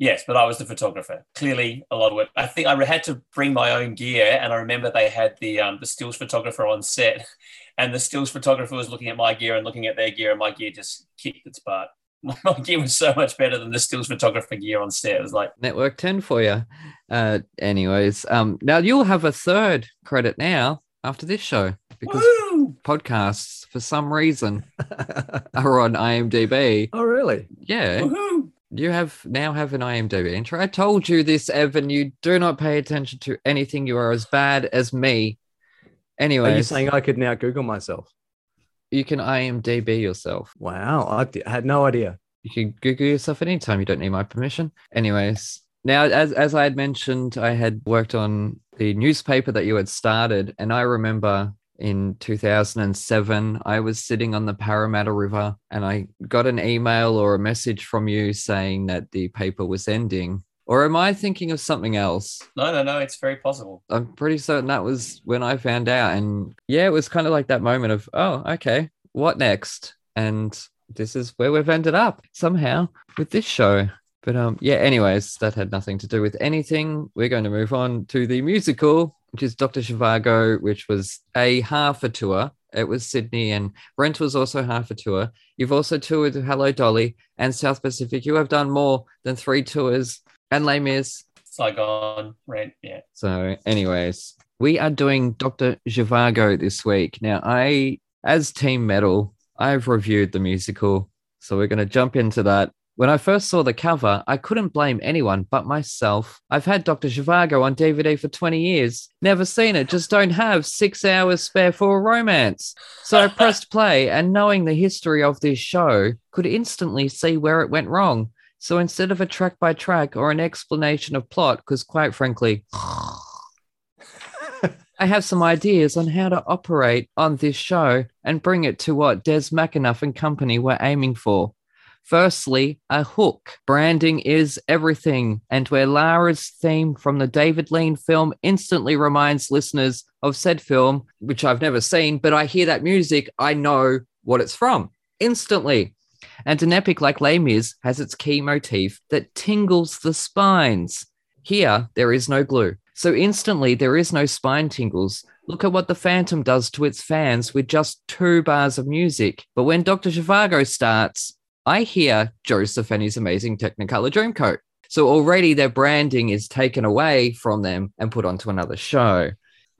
Yes, but I was the photographer. Clearly, a lot of it. I think I had to bring my own gear, and I remember they had the um, the stills photographer on set, (laughs) and the stills photographer was looking at my gear and looking at their gear, and my gear just kicked its butt. (laughs) My gear was so much better than the stills photographer gear on set. It was like, Network 10 for you. Uh, anyways, um, now you'll have a third credit now after this show because woo! podcasts, for some reason, (laughs) are on IMDb. oh, really? Yeah. Woohoo! You have now have an IMDb entry. I told you this, Evan. You do not pay attention to anything. You are as bad as me. Anyway, are you Anyway, saying I could now Google myself? You can IMDb yourself. Wow. I, d- I had no idea. You can Google yourself anytime. You don't need my permission. Anyways, now as as I had mentioned, I had worked on the newspaper that you had started, and I remember in 2007 I was sitting on the Parramatta River, and I got an email or a message from you saying that the paper was ending. Or am I thinking of something else? No, no, no. It's very possible. I'm pretty certain that was when I found out. And yeah, it was kind of like that moment of, oh, okay, what next? And this is where we've ended up somehow with this show. But um, yeah, anyways, that had nothing to do with anything. We're going to move on to the musical, which is Dr. Zhivago, which was a half a tour. It was Sydney and Brent was also half a tour. You've also toured with Hello Dolly and South Pacific. You have done more than three tours and Les Mis. Saigon, Rent, yeah. So, anyways, we are doing Dr. Zhivago this week. Now, I, as Team Metal, I've reviewed the musical. So, we're going to jump into that. When I first saw the cover, I couldn't blame anyone but myself. I've had Dr. Zhivago on DVD for 20 years. Never seen it, just don't have six hours spare for a romance. So I pressed (laughs) play, and knowing the history of this show, could instantly see where it went wrong. So instead of a track by track or an explanation of plot, because quite frankly, I have some ideas on how to operate on this show and bring it to what Des McAnuff and company were aiming for. Firstly, a hook. Branding is everything, and where Lara's theme from the David Lean film instantly reminds listeners of said film, which I've never seen, but I hear that music, I know what it's from instantly. And an epic like Les Mis has its key motif that tingles the spines. Here, there is no glue. So instantly, there is no spine tingles. Look at what the Phantom does to its fans with just two bars of music. But when Dr. Zhivago starts, I hear Joseph and his amazing Technicolor Dreamcoat. So already their branding is taken away from them and put onto another show.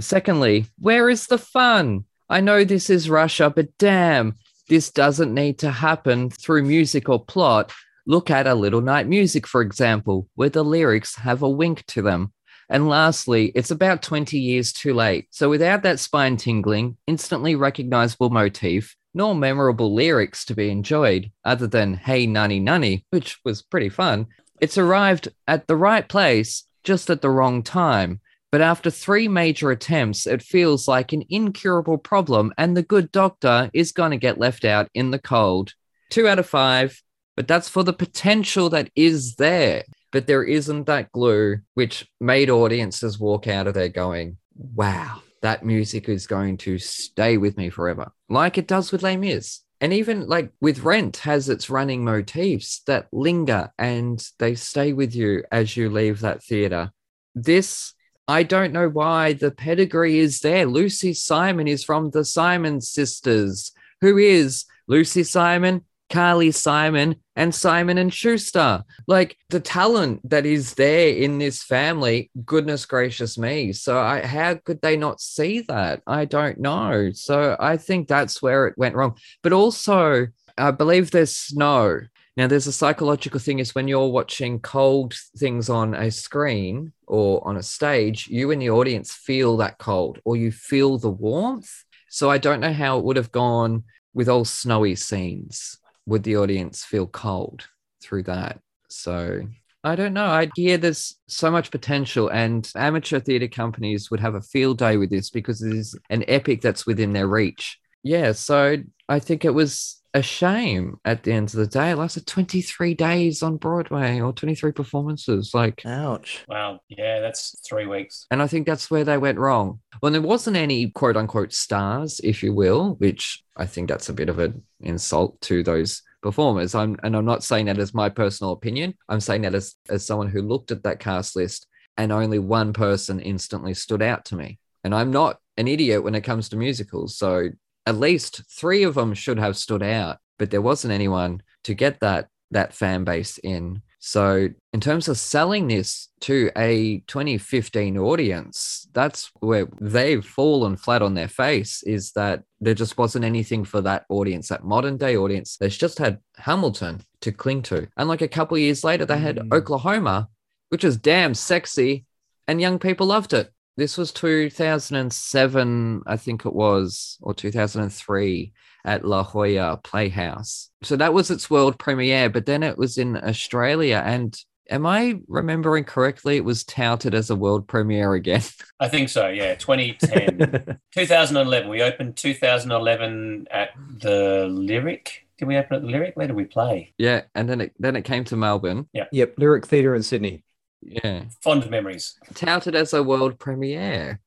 Secondly, where is the fun? I know this is Russia, but damn, this doesn't need to happen through music or plot. Look at A Little Night Music, for example, where the lyrics have a wink to them. And lastly, it's about 20 years too late. So without that spine tingling, instantly recognizable motif, nor memorable lyrics to be enjoyed, other than Hey Nunny Nunny, which was pretty fun. It's arrived at the right place just at the wrong time. But after three major attempts, it feels like an incurable problem, and the good doctor is going to get left out in the cold. Two out of five, but that's for the potential that is there. But there isn't that glue, which made audiences walk out of there going, wow, that music is going to stay with me forever, like it does with Les Mis. And even like with Rent has its running motifs that linger and they stay with you as you leave that theater. This, I don't know why the pedigree is there. Lucy Simon is from the Simon sisters. Who is Lucy Simon? Carly Simon and Simon and Schuster. Like the talent that is there in this family, goodness gracious me. So I how could they not see that? I don't know. So I think that's where it went wrong. But also, I believe there's snow. Now, there's a psychological thing is when you're watching cold things on a screen or on a stage, you and the audience feel that cold or you feel the warmth. So I don't know how it would have gone with all snowy scenes would the audience feel cold through that? So I don't know. I hear there's so much potential, and amateur theatre companies would have a field day with this because it is an epic that's within their reach. Yeah, so I think it was a shame at the end of the day. It lasted 23 days on Broadway or 23 performances. Like, Ouch. Wow. Yeah, that's three weeks. and I think that's where they went wrong. Well, there wasn't any quote unquote stars, if you will, which I think that's a bit of an insult to those performers. I'm, and I'm not saying that as my personal opinion. I'm saying that as, as someone who looked at that cast list and only one person instantly stood out to me. And I'm not an idiot when it comes to musicals. So at least three of them should have stood out, but there wasn't anyone to get that that fan base in. So, in terms of selling this to a 2015 audience, that's where they've fallen flat on their face is that there just wasn't anything for that audience, that modern day audience. They just had Hamilton to cling to. And like a couple of years later, they had Mm. Oklahoma, which was damn sexy, and young people loved it. This was 2007, I think it was, or 2003 at La Jolla Playhouse. So that was its world premiere, but then it was in Australia. And am I remembering correctly? It was touted as a world premiere again. (laughs) I think so. Yeah, (laughs) 2010. 2011. We opened 2011 at the Lyric. Did we open at the Lyric? Where did we play? yeah, and then it then it came to Melbourne. yeah yep, Lyric Theatre in Sydney. Yeah, Fond memories. touted as a world premiere.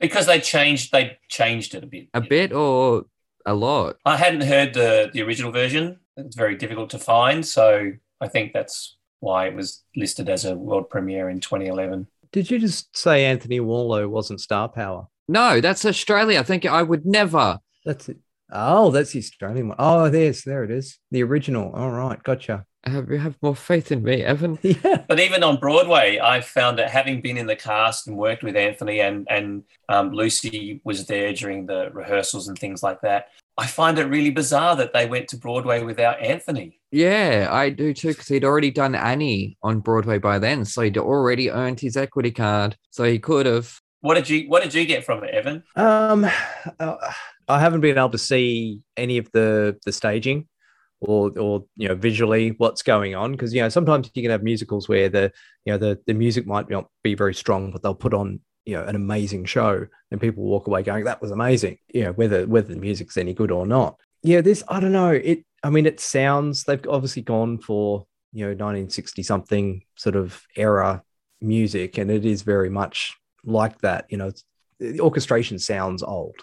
Because they changed they changed it a bit. A bit or a lot. I hadn't heard the the original version. It's very difficult to find, so I think that's why it was listed as a world premiere in 2011. Did you just say Anthony Warlow wasn't star power? No, that's Australia. I think I would never. That's it. Oh, that's the Australian one. Oh, there's there it is. The original. All right, gotcha. Have you have more faith in me, Evan? (laughs) Yeah. But even on Broadway, I found that having been in the cast and worked with Anthony and and um, Lucy was there during the rehearsals and things like that. I find it really bizarre that they went to Broadway without Anthony. Yeah, I do too, because he'd already done Annie on Broadway by then. So he'd already earned his equity card. So he could have. What did you What did you get from it, Evan? Um, uh, I haven't been able to see any of the the staging or or you know visually what's going on because you know sometimes you can have musicals where the you know the the music might not be very strong but they'll put on you know an amazing show and people walk away going that was amazing you know whether whether the music's any good or not. Yeah this i don't know it i mean it sounds they've obviously gone for you know 1960 something sort of era music and it is very much like that you know the orchestration sounds old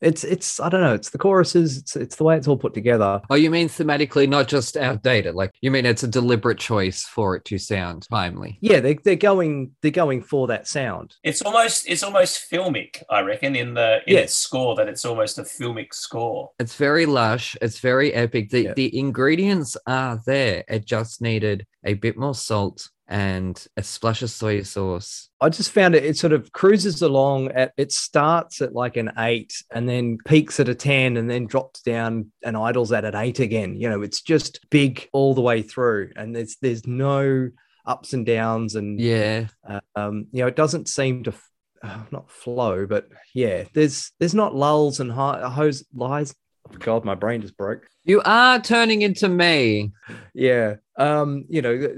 it's it's i don't know it's the choruses it's it's the way it's all put together Oh, you mean thematically, not just outdated? Like, you mean it's a deliberate choice for it to sound timely? yeah they, they're going they're going for that sound It's almost it's almost filmic, I reckon, in the in Yeah. its score that it's almost a filmic score. It's very lush. It's very epic. The Yeah. the ingredients are there. It just needed a bit more salt and a splash of soy sauce. i just found it it sort of cruises along at it starts at like an eight and then peaks at a 10 and then drops down and idles at an eight again you know it's just big all the way through and there's there's no ups and downs and Yeah. um, you know, it doesn't seem to uh, not flow, but yeah, there's there's not lulls and high, highs, lies, God, my brain just broke. You are turning into me. Yeah. Um, you know,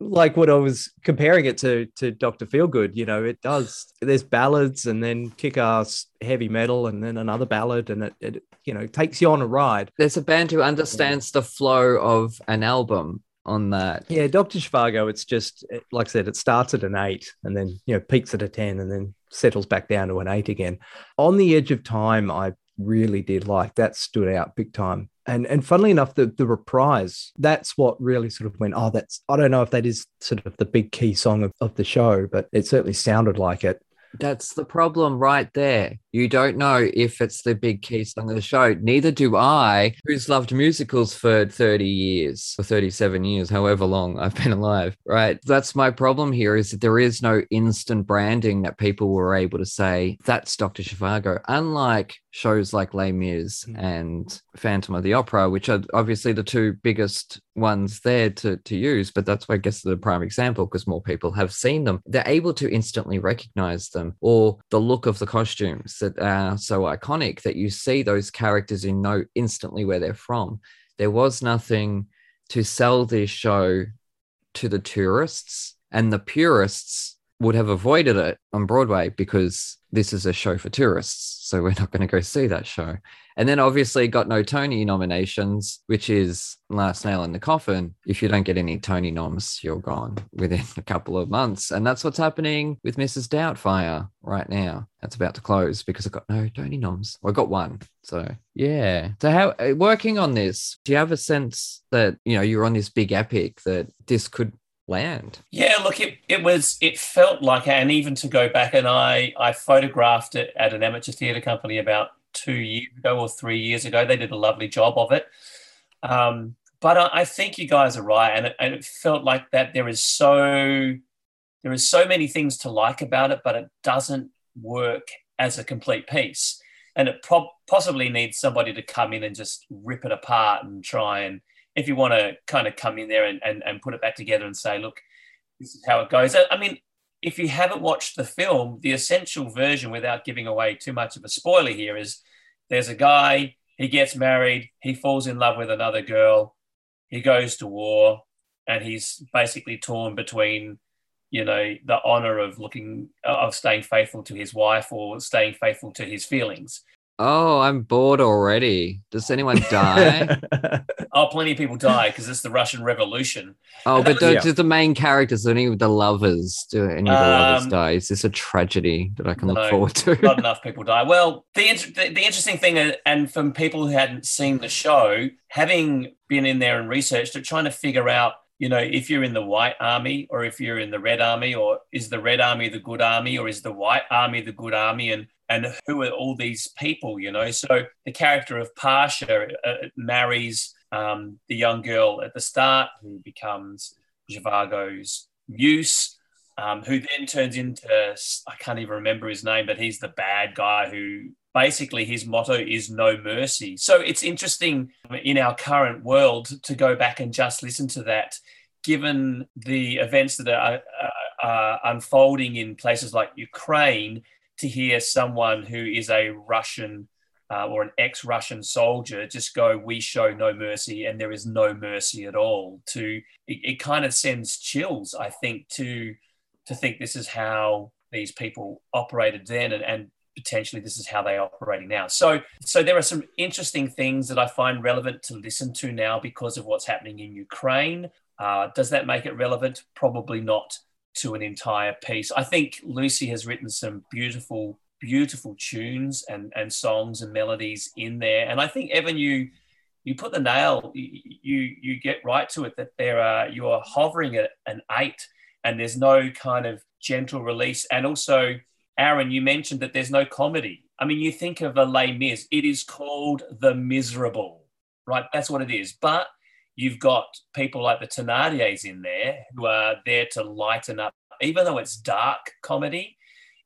like what I was comparing it to to Dr. Feelgood, you know, it does there's ballads and then kick ass heavy metal and then another ballad and it, it you know takes you on a ride. There's a band who understands the flow of an album on that. Yeah, Dr. Zhivago, it's just like I said, it starts at an eight and then you know peaks at a 10 and then settles back down to an eight again. On the edge of time, I really did like that stood out big time and and funnily enough the the reprise that's what really sort of went oh that's i don't know if that is sort of the big key song of, of the show but it certainly sounded like it that's the problem right there. You don't know if it's the big key song of the show. Neither do I, who's loved musicals for 30 years or 37 years, however long I've been alive, right? That's my problem here is that there is no instant branding that people were able to say, that's Dr. Zhivago. Unlike shows like Les Mis mm. and Phantom of the Opera, which are obviously the two biggest ones there to, to use, but that's why I guess the prime example because more people have seen them. They're able to instantly recognize them or the look of the costumes that are so iconic that you see those characters and know instantly where they're from. There was nothing to sell this show to the tourists and the purists would have avoided it on Broadway because this is a show for tourists. So we're not going to go see that show. And then obviously got no Tony nominations, which is last nail in the coffin. If you don't get any Tony noms, you're gone within (laughs) a couple of months. And that's what's happening with Mrs. Doubtfire right now. That's about to close because I got no Tony noms. Well, I got one. So yeah. So how uh, working on this, do you have a sense that, you know, you're on this big epic that this could land. Yeah, look, it, it was it felt like, and even to go back and I I photographed it at an amateur theatre company about two years ago or three years ago. They did a lovely job of it. Um, but I, I, think you guys are right, and it, and it felt like that there is so there is so many things to like about it, but it doesn't work as a complete piece. And it pro- possibly needs somebody to come in and just rip it apart and try and if you want to kind of come in there and, and, and put it back together and say, look, this is how it goes. I mean, if you haven't watched the film, the essential version, without giving away too much of a spoiler here, is there's a guy, he gets married, he falls in love with another girl, he goes to war, and he's basically torn between, you know, the honor of looking, of staying faithful to his wife or staying faithful to his feelings. Oh, I'm bored already. Does anyone die? (laughs) oh, plenty of people die because it's the Russian Revolution. Oh, but do, yeah. do, the main characters, any of the lovers, do any of the um, lovers die? Is this a tragedy that I can no, look forward to? not (laughs) enough people die. Well, the, the, the interesting thing, uh, and from people who hadn't seen the show, having been in there and researched it, trying to figure out you know, if you're in the white army or if you're in the red army, or is the red army the good army, or is the white army the good army? And and who are all these people, you know? So the character of Pasha uh, marries um, the young girl at the start, who becomes Zhivago's muse, um, who then turns into, I can't even remember his name, but he's the bad guy who basically his motto is no mercy. So it's interesting in our current world to go back and just listen to that, given the events that are, are unfolding in places like Ukraine to hear someone who is a Russian uh, or an ex-Russian soldier just go, "We show no mercy, and there is no mercy at all." To it, it kind of sends chills, I think, to to think this is how these people operated then, and, and potentially this is how they're operating now. So, so there are some interesting things that I find relevant to listen to now because of what's happening in Ukraine. Uh, does that make it relevant? Probably not to an entire piece. I think Lucy has written some beautiful, beautiful tunes and, and songs and melodies in there. And I think Evan, you you put the nail, you you get right to it that there are you are hovering at an eight, and there's no kind of gentle release. And also, Aaron, you mentioned that there's no comedy. I mean, you think of a Les Mis, it is called The Miserable, right? That's what it is. But you've got people like the Thenardiers in there who are there to lighten up, even though it's dark comedy,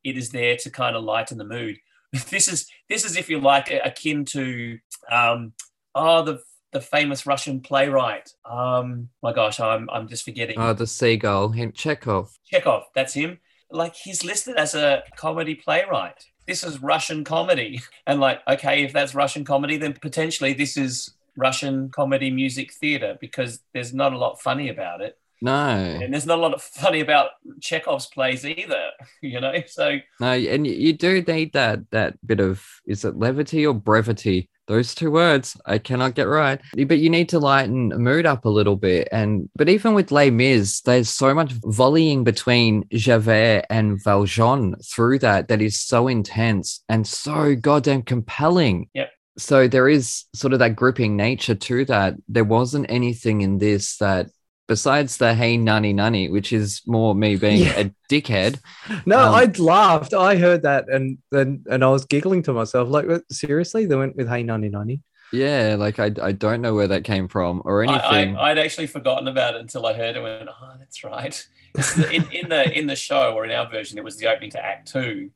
it is there to kind of lighten the mood. (laughs) This is this is if you like akin to um, oh the the famous Russian playwright. Um, my gosh, I'm I'm just forgetting. Oh, the seagull, Chekhov. Chekhov, that's him. like he's listed as a comedy playwright. This is Russian comedy. (laughs) And like, okay, if that's Russian comedy, then potentially this is Russian comedy music theater because there's not a lot funny about it. No, And there's not a lot of funny about Chekhov's plays either, (laughs) you know? So no, and you, do need that that bit of is it levity or brevity? Those two words I cannot get right. But you need to lighten the mood up a little bit. And but even with Les Mis, there's so much volleying between Javert and Valjean through that that is so intense and so goddamn compelling. Yep. So there is sort of that gripping nature to that. There wasn't anything in this that besides the hey nanny nanny, which is more me being Yeah. a dickhead. (laughs) No, Um, I laughed. I heard that and then and I was giggling to myself. Like, seriously, they went with Hey 1990. Yeah, like I, I don't know where that came from or anything. I, I'd actually forgotten about it until I heard it and went, oh, that's right. (laughs) In, in the in the show or in our version, it was the opening to Act Two.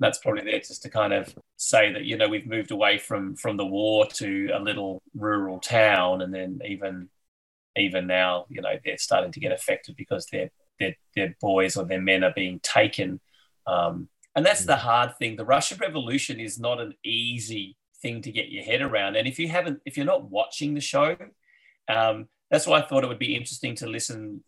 That's probably there just to kind of say that you know we've moved away from from the war to a little rural town, and then even even now, you know, they're starting to get affected because their their their boys or their men are being taken. Um, and that's the hard thing. The Russian Revolution is not an easy thing to get your head around. And if you haven't, if you're not watching the show, um, that's why I thought it would be interesting to listen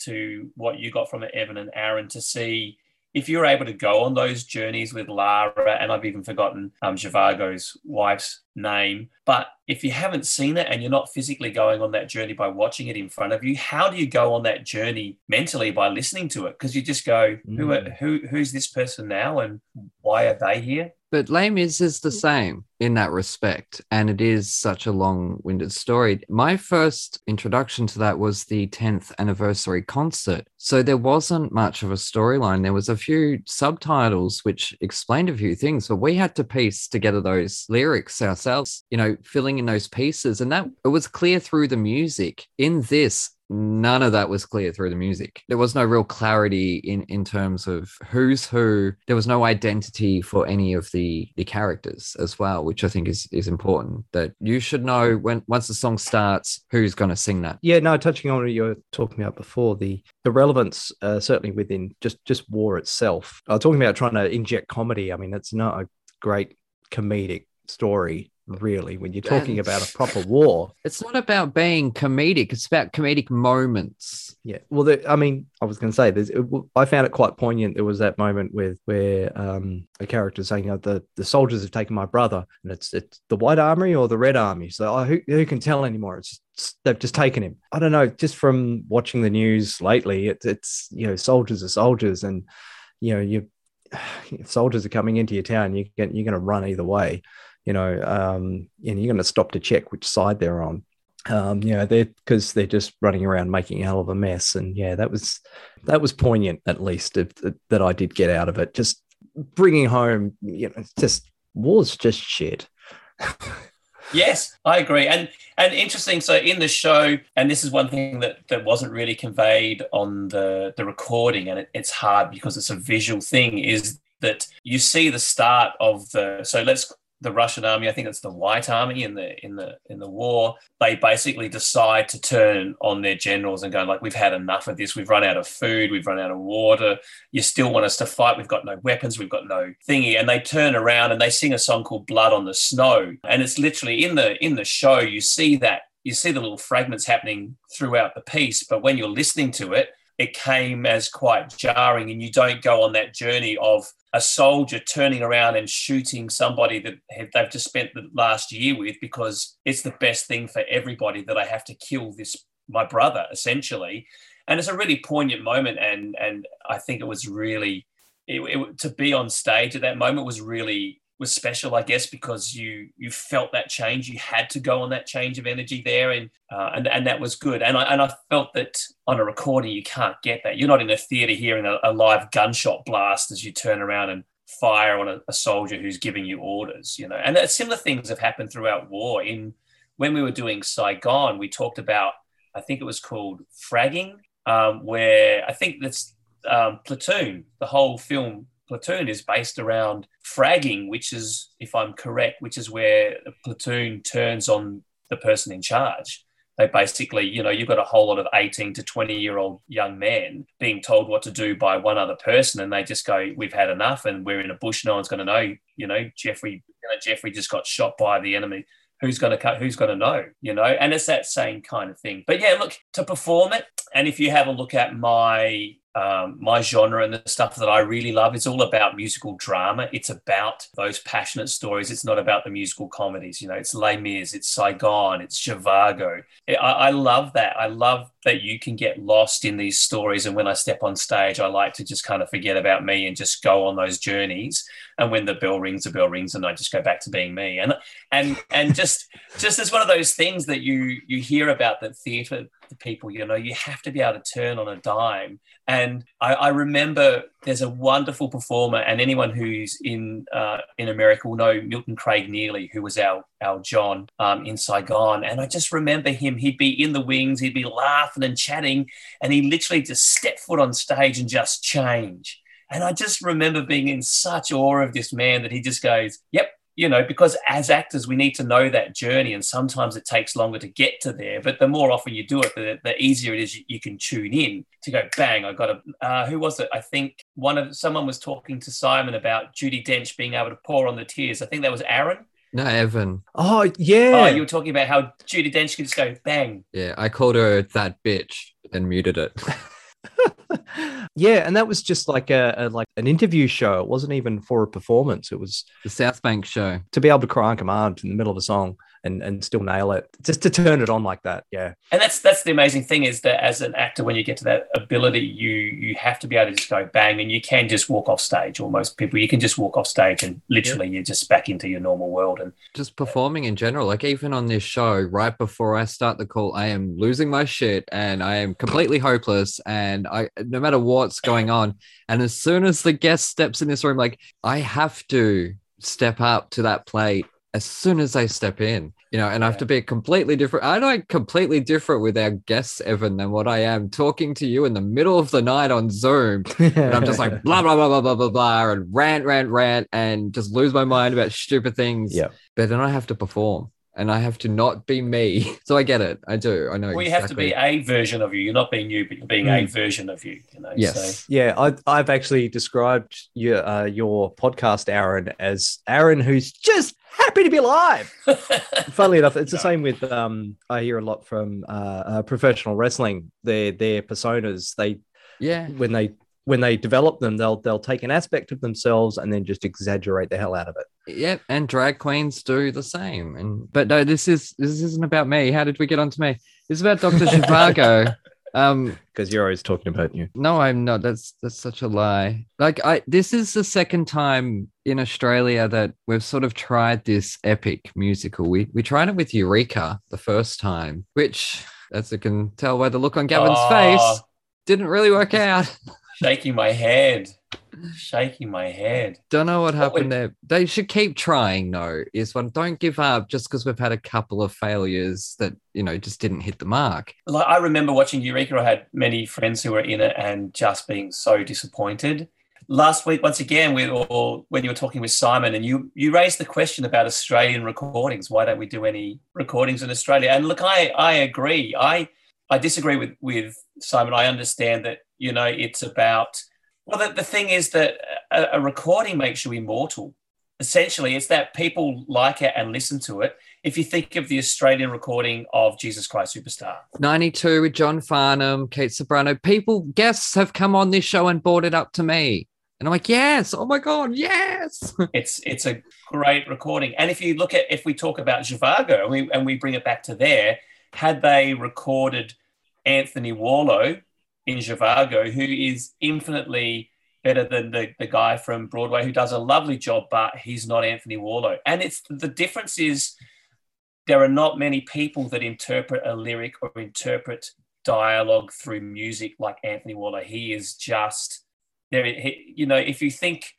to what you got from it, Evan and Aaron, to see if you're able to go on those journeys with Lara, and I've even forgotten um, Zhivago's wife's name. But if you haven't seen it and you're not physically going on that journey by watching it in front of you, how do you go on that journey mentally by listening to it? Because you just go, who, are, Mm. who, who's this person now, and why are they here? But Lame is is the same in that respect, and it is such a long-winded story. My first introduction to that was the 10th anniversary concert. So there wasn't much of a storyline. There was a few subtitles which explained a few things, but we had to piece together those lyrics ourselves, you know, filling in those pieces. And that it was clear through the music. In this, none of that was clear through the music. There was no real clarity in in terms of who's who. There was no identity for any of the the characters as well, which I think is is important. That you should know when once the song starts who's going to sing that. Yeah, no, touching on what you were talking about before, the the relevance uh, certainly within just just war itself. I was talking about trying to inject comedy. I mean, it's not a great comedic story, really, when you're talking And- about a proper war. It's not about being comedic. It's about comedic moments. Yeah. Well, the, I mean, I was going to say, there's, it, I found it quite poignant. There was that moment with where um, a character saying, oh, "the the soldiers have taken my brother," and it's it's the White Army or the Red Army. So oh, who who can tell anymore? It's just, they've just taken him. I don't know. Just from watching the news lately, it, it's you know, soldiers are soldiers, and you know, you (sighs) soldiers are coming into your town, you get you're going to run either way. You know, um, and you're going to stop to check which side they're on um you know they're because they're just running around making a hell of a mess and yeah that was that was poignant at least if, that i did get out of it just bringing home you know just war's just shit (laughs) Yes, I agree. And and interesting. So in the show, and this is one thing that that wasn't really conveyed on the the recording, and it, it's hard because it's a visual thing. Is that you see the start of the so let's the Russian army. I think it's the White Army in the in the in the war. They basically decide to turn on their generals and go like, "We've had enough of this. We've run out of food. We've run out of water. You still want us to fight? We've got no weapons. We've got no thingy." And they turn around and they sing a song called "Blood on the Snow." And it's literally in the in the show. You see that you see the little fragments happening throughout the piece, but when you're listening to it, it came as quite jarring, and you don't go on that journey of a soldier turning around and shooting somebody that they've just spent the last year with because it's the best thing for everybody that I have to kill this my brother essentially, and it's a really poignant moment, and and I think it was really it, it, to be on stage at that moment was really was special, I guess, because you you felt that change. You had to go on that change of energy there, and uh, and and that was good. And I and I felt that on a recording you can't get that. You're not in a theater hearing a, a live gunshot blast as you turn around and fire on a, a soldier who's giving you orders. You know, and that similar things have happened throughout war. In when we were doing Saigon, we talked about I think it was called fragging, um, where I think that's um, Platoon. The whole film platoon is based around fragging, which is, if I'm correct, which is where the platoon turns on the person in charge. they basically, you know, you've got a whole lot of 18 to 20 year old young men being told what to do by one other person, and they just go, "We've had enough, and we're in a bush. No one's going to know." You know, Jeffrey, you know, Jeffrey just got shot by the enemy. Who's going to cut? Who's going to know? You know, and it's that same kind of thing. But yeah, look to perform it, and if you have a look at my um, my genre and the stuff that I really love. It's all about musical drama. It's about those passionate stories. It's not about the musical comedies. You know, it's Les Mis, it's Saigon, it's Zhivago. I, I love that. I love that you can get lost in these stories. And when I step on stage, I like to just kind of forget about me and just go on those journeys. And when the bell rings, the bell rings, and I just go back to being me. And and and just just as one of those things that you you hear about that theatre people, you know, you have to be able to turn on a dime. And I, I remember there's a wonderful performer, and anyone who's in uh, in America will know Milton Craig Nealy, who was our our John um, in Saigon. And I just remember him. He'd be in the wings, he'd be laughing and chatting, and he literally just step foot on stage and just change. And I just remember being in such awe of this man that he just goes, "Yep, you know, because as actors, we need to know that journey, and sometimes it takes longer to get to there. But the more often you do it, the, the easier it is you, you, can tune in to go, bang, I got a. Uh, who was it? I think one of someone was talking to Simon about Judi Dench being able to pour on the tears. I think that was Aaron. No, Evan. Oh yeah. Oh, you were talking about how Judi Dench could just go bang. Yeah, I called her that bitch and muted it. (laughs) yeah, and that was just like a, a, like an interview show. It wasn't even for a performance. It was the South Bank show. To be able to cry on command in the middle of a song and and still nail it, just to turn it on like that. Yeah, and that's that's the amazing thing is that as an actor, when you get to that ability, you you have to be able to just go bang, and you can just walk off stage. Or most people, you can just walk off stage and literally you're just back into your normal world and just performing in general. Like even on this show, right before I start the call, I am losing my shit and I am completely hopeless, and I no matter what's going on, and as soon as the guest steps in this room, like I have to step up to that plate as soon as I step in, you know, and I have to be completely different. I'm like completely different with our guests, Evan, than what I am talking to you in the middle of the night on Zoom. (laughs) and I'm just like blah, blah, blah, blah, blah, blah, blah, and rant, rant, rant, and just lose my mind about stupid things. Yeah. But then I have to perform and I have to not be me. (laughs) So I get it. I do. I know. Well, you have to be a version of you. You're not being you, but you're being mm. a version of you. you know? Yes. So. Yeah. I, I've actually described your uh, your podcast, Aaron, as Aaron who's just happy to be alive. (laughs) Funnily enough, it's the same with um, I hear a lot from uh, uh, professional wrestling. Their their personas, they yeah, when they when they develop them, they'll they'll take an aspect of themselves and then just exaggerate the hell out of it. Yep, and drag queens do the same. And but no, this is this isn't about me. How did we get onto me? This is about Doctor (laughs) Zhivago. Um, because you're always talking about you. No, I'm not. That's that's such a lie. Like I, this is the second time in Australia that we've sort of tried this epic musical. We we tried it with Eureka the first time, which, as you can tell by the look on Gavin's oh, face, didn't really work out. Shaking my head shaking my head. Don't know what happened what there. They should keep trying, though. Is one don't give up just because we've had a couple of failures that you know just didn't hit the mark. Like I remember watching Eureka. I had many friends who were in it and just being so disappointed. Last week, once again, we all when you were talking with Simon, and you you raised the question about Australian recordings. Why don't we do any recordings in Australia? And look, I I agree. I I disagree with with Simon. I understand that you know it's about well, the, the thing is that a, a recording makes you immortal. Essentially, it's that people like it and listen to it. If you think of the Australian recording of Jesus Christ Superstar, 92 with John Farnham, Kate Ceberano, people, guests have come on this show and brought it up to me. And I'm like, yes, oh my God, yes. (laughs) it's it's a great recording. And if you look at if we talk about Zhivago and we and we bring it back to there, had they recorded Anthony Warlow in Zhivago, who is infinitely better than the, the guy from Broadway who does a lovely job, but he's not Anthony Warlow. And it's the difference is there are not many people that interpret a lyric or interpret dialogue through music like Anthony Warlow. He is just there. He, you know, if you think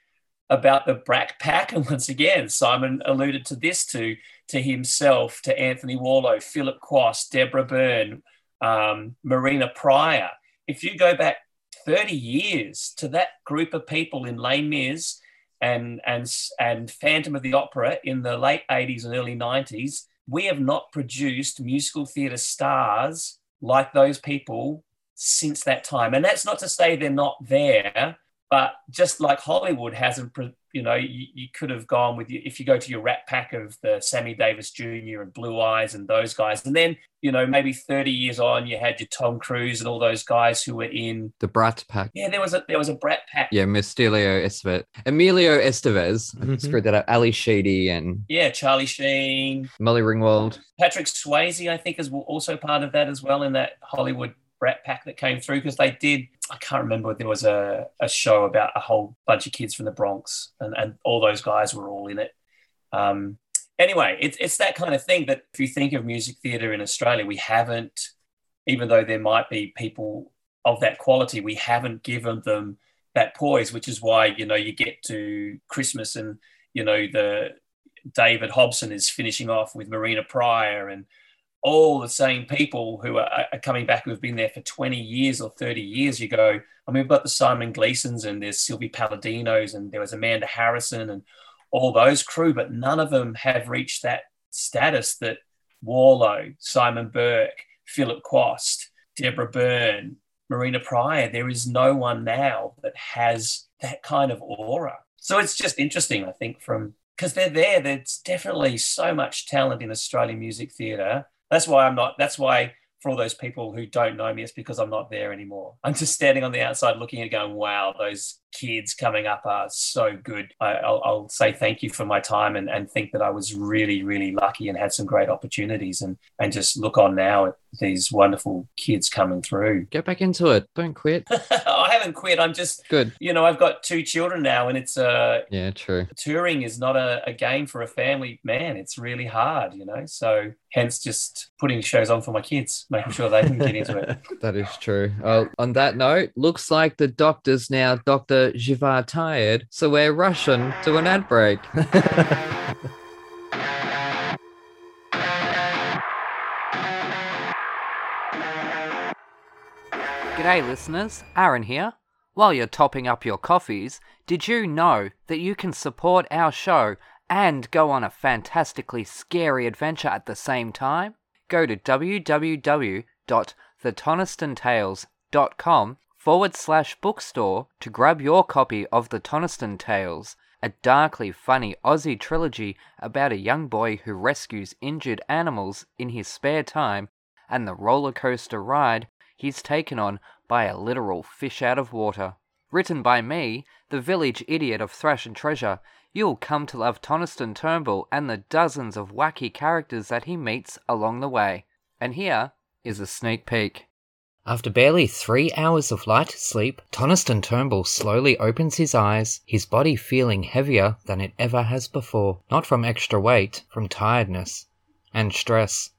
about the Brat Pack, (laughs) and once again, Simon alluded to this to to himself, to Anthony Warlow, Philip Quast, Deborah Byrne, um, Marina Prior if you go back 30 years to that group of people in Les Mis and, and, and Phantom of the Opera in the late 80s and early 90s, we have not produced musical theatre stars like those people since that time. And that's not to say they're not there, but just like Hollywood hasn't, you know, you, you could have gone with you if you go to your Rat Pack of the Sammy Davis Jr. and Blue Eyes and those guys, and then you know maybe thirty years on, you had your Tom Cruise and all those guys who were in. The Brat Pack. Yeah, there was a there was a Brat Pack. Yeah, Mystilio Estevez. Emilio Estevez. I Mhm. screwed that up. Ally Sheedy and Yeah, Charlie Sheen, Molly Ringwald. Patrick Swayze, I think, is also part of that as well in that Hollywood Brat Pack that came through because they did. I can't remember. There was a, a show about a whole bunch of kids from the Bronx, and, and all those guys were all in it. Um, anyway, it's it's that kind of thing that if you think of music theatre in Australia, we haven't, even though there might be people of that quality, we haven't given them that poise, which is why you know you get to Christmas and you know the David Hobson is finishing off with Marina Prior and all the same people who are, are coming back who have been there for 20 years or 30 years. You go, I mean, we've got the Simon Gleasons and there's Silvie Paladinos and there was Amanda Harrison and all those crew, but none of them have reached that status that Warlow, Simon Burke, Philip Quast, Deborah Byrne, Marina Prior, there is no one now that has that kind of aura. So it's just interesting, I think, from because they're there. There's definitely so much talent in Australian music theatre. That's why I'm not. That's why for all those people who don't know me, it's because I'm not there anymore. I'm just standing on the outside looking and going, "Wow, those kids coming up are so good." I, I'll, I'll say thank you for my time and, and think that I was really, really lucky and had some great opportunities and and just look on now at these wonderful kids coming through. Get back into it. Don't quit. (laughs) I haven't quit. I'm just, Good. you know, I've got two children now, and it's uh, Yeah, true. touring is not a, a game for a family man. It's really hard, you know. So hence just putting shows on for my kids, making sure they can get into it. (laughs) That is true. Well, on that note, looks like the doctor's now Dr. Jivar tired, so we're Russian to an ad break. (laughs) G'day, listeners. Aaron here. While you're topping up your coffees, did you know that you can support our show and go on a fantastically scary adventure at the same time? Go to www.thetoniston.tales.com forward slash bookstore to grab your copy of The Toniston Tales, a darkly funny Aussie trilogy about a young boy who rescues injured animals in his spare time and the roller coaster ride he's taken on by a literal fish out of water. Written by me, the village idiot of Thrash and Treasure, you'll come to love Toniston Turnbull and the dozens of wacky characters that he meets along the way. And here is a sneak peek. After barely three hours of light sleep, Toniston Turnbull slowly opens his eyes, his body feeling heavier than it ever has before. Not from extra weight, from tiredness and stress.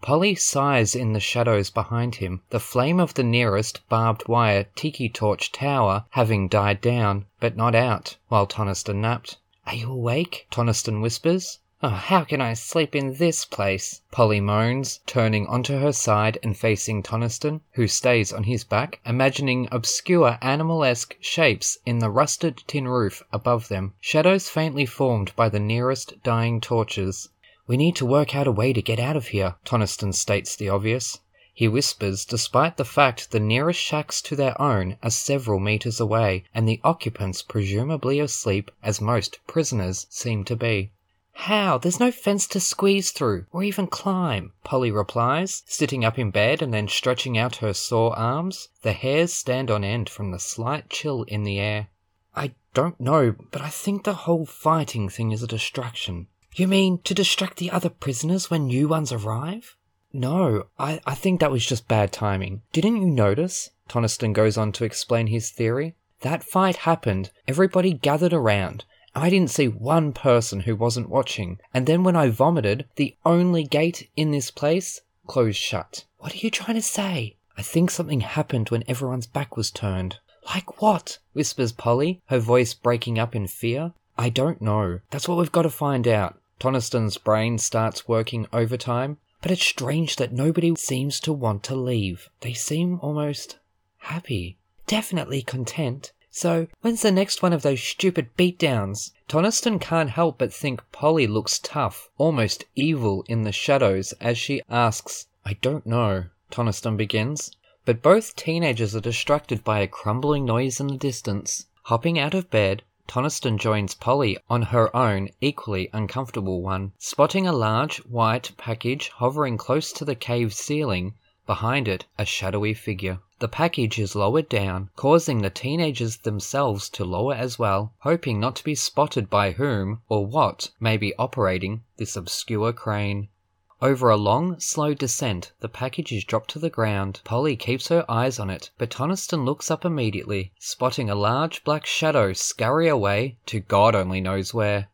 Polly sighs in the shadows behind him, the flame of the nearest barbed wire tiki torch tower having died down, but not out, while Toniston napped. Are you awake? Toniston whispers. Oh, how can I sleep in this place? Polly moans, turning onto her side and facing Toniston, who stays on his back, imagining obscure animal-esque shapes in the rusted tin roof above them, shadows faintly formed by the nearest dying torches. We need to work out a way to get out of here, Toniston states the obvious. He whispers, despite the fact the nearest shacks to their own are several meters away, and the occupants presumably asleep, as most prisoners seem to be. How? There's no fence to squeeze through, or even climb, Polly replies, sitting up in bed and then stretching out her sore arms. The hairs stand on end from the slight chill in the air. I don't know, but I think the whole fighting thing is a distraction. You mean to distract the other prisoners when new ones arrive? No, I, I think that was just bad timing. Didn't you notice? Toniston goes on to explain his theory. That fight happened, everybody gathered around. I didn't see one person who wasn't watching, and then when I vomited, the only gate in this place closed shut. What are you trying to say? I think something happened when everyone's back was turned. Like what? whispers Polly, her voice breaking up in fear. I don't know. That's what we've got to find out. Toniston's brain starts working overtime, but it's strange that nobody seems to want to leave. They seem almost happy. Definitely content. So, when's the next one of those stupid beatdowns? Toniston can't help but think Polly looks tough, almost evil in the shadows as she asks, I don't know, Toniston begins. But both teenagers are distracted by a crumbling noise in the distance. Hopping out of bed, Toniston joins Polly on her own, equally uncomfortable one, spotting a large, white package hovering close to the cave ceiling, behind it a shadowy figure. The package is lowered down, causing the teenagers themselves to lower as well, hoping not to be spotted by whom or what may be operating this obscure crane. Over a long, slow descent, the package is dropped to the ground. Polly keeps her eyes on it, but Toniston looks up immediately, spotting a large black shadow scurry away to God only knows where.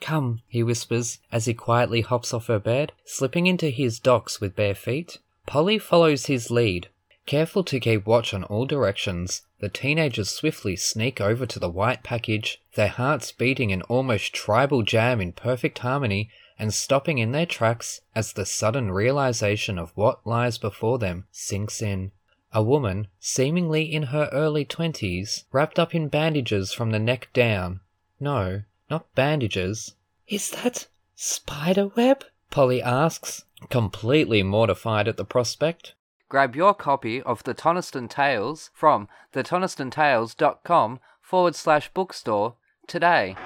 Come, he whispers as he quietly hops off her bed, slipping into his docks with bare feet. Polly follows his lead. Careful to keep watch on all directions, the teenagers swiftly sneak over to the white package, their hearts beating an almost tribal jam in perfect harmony and stopping in their tracks as the sudden realization of what lies before them sinks in. A woman, seemingly in her early twenties, wrapped up in bandages from the neck down. No, not bandages. Is that spider web? Polly asks, completely mortified at the prospect. Grab your copy of the Toniston Tales from thetonistonTales.com forward slash bookstore today.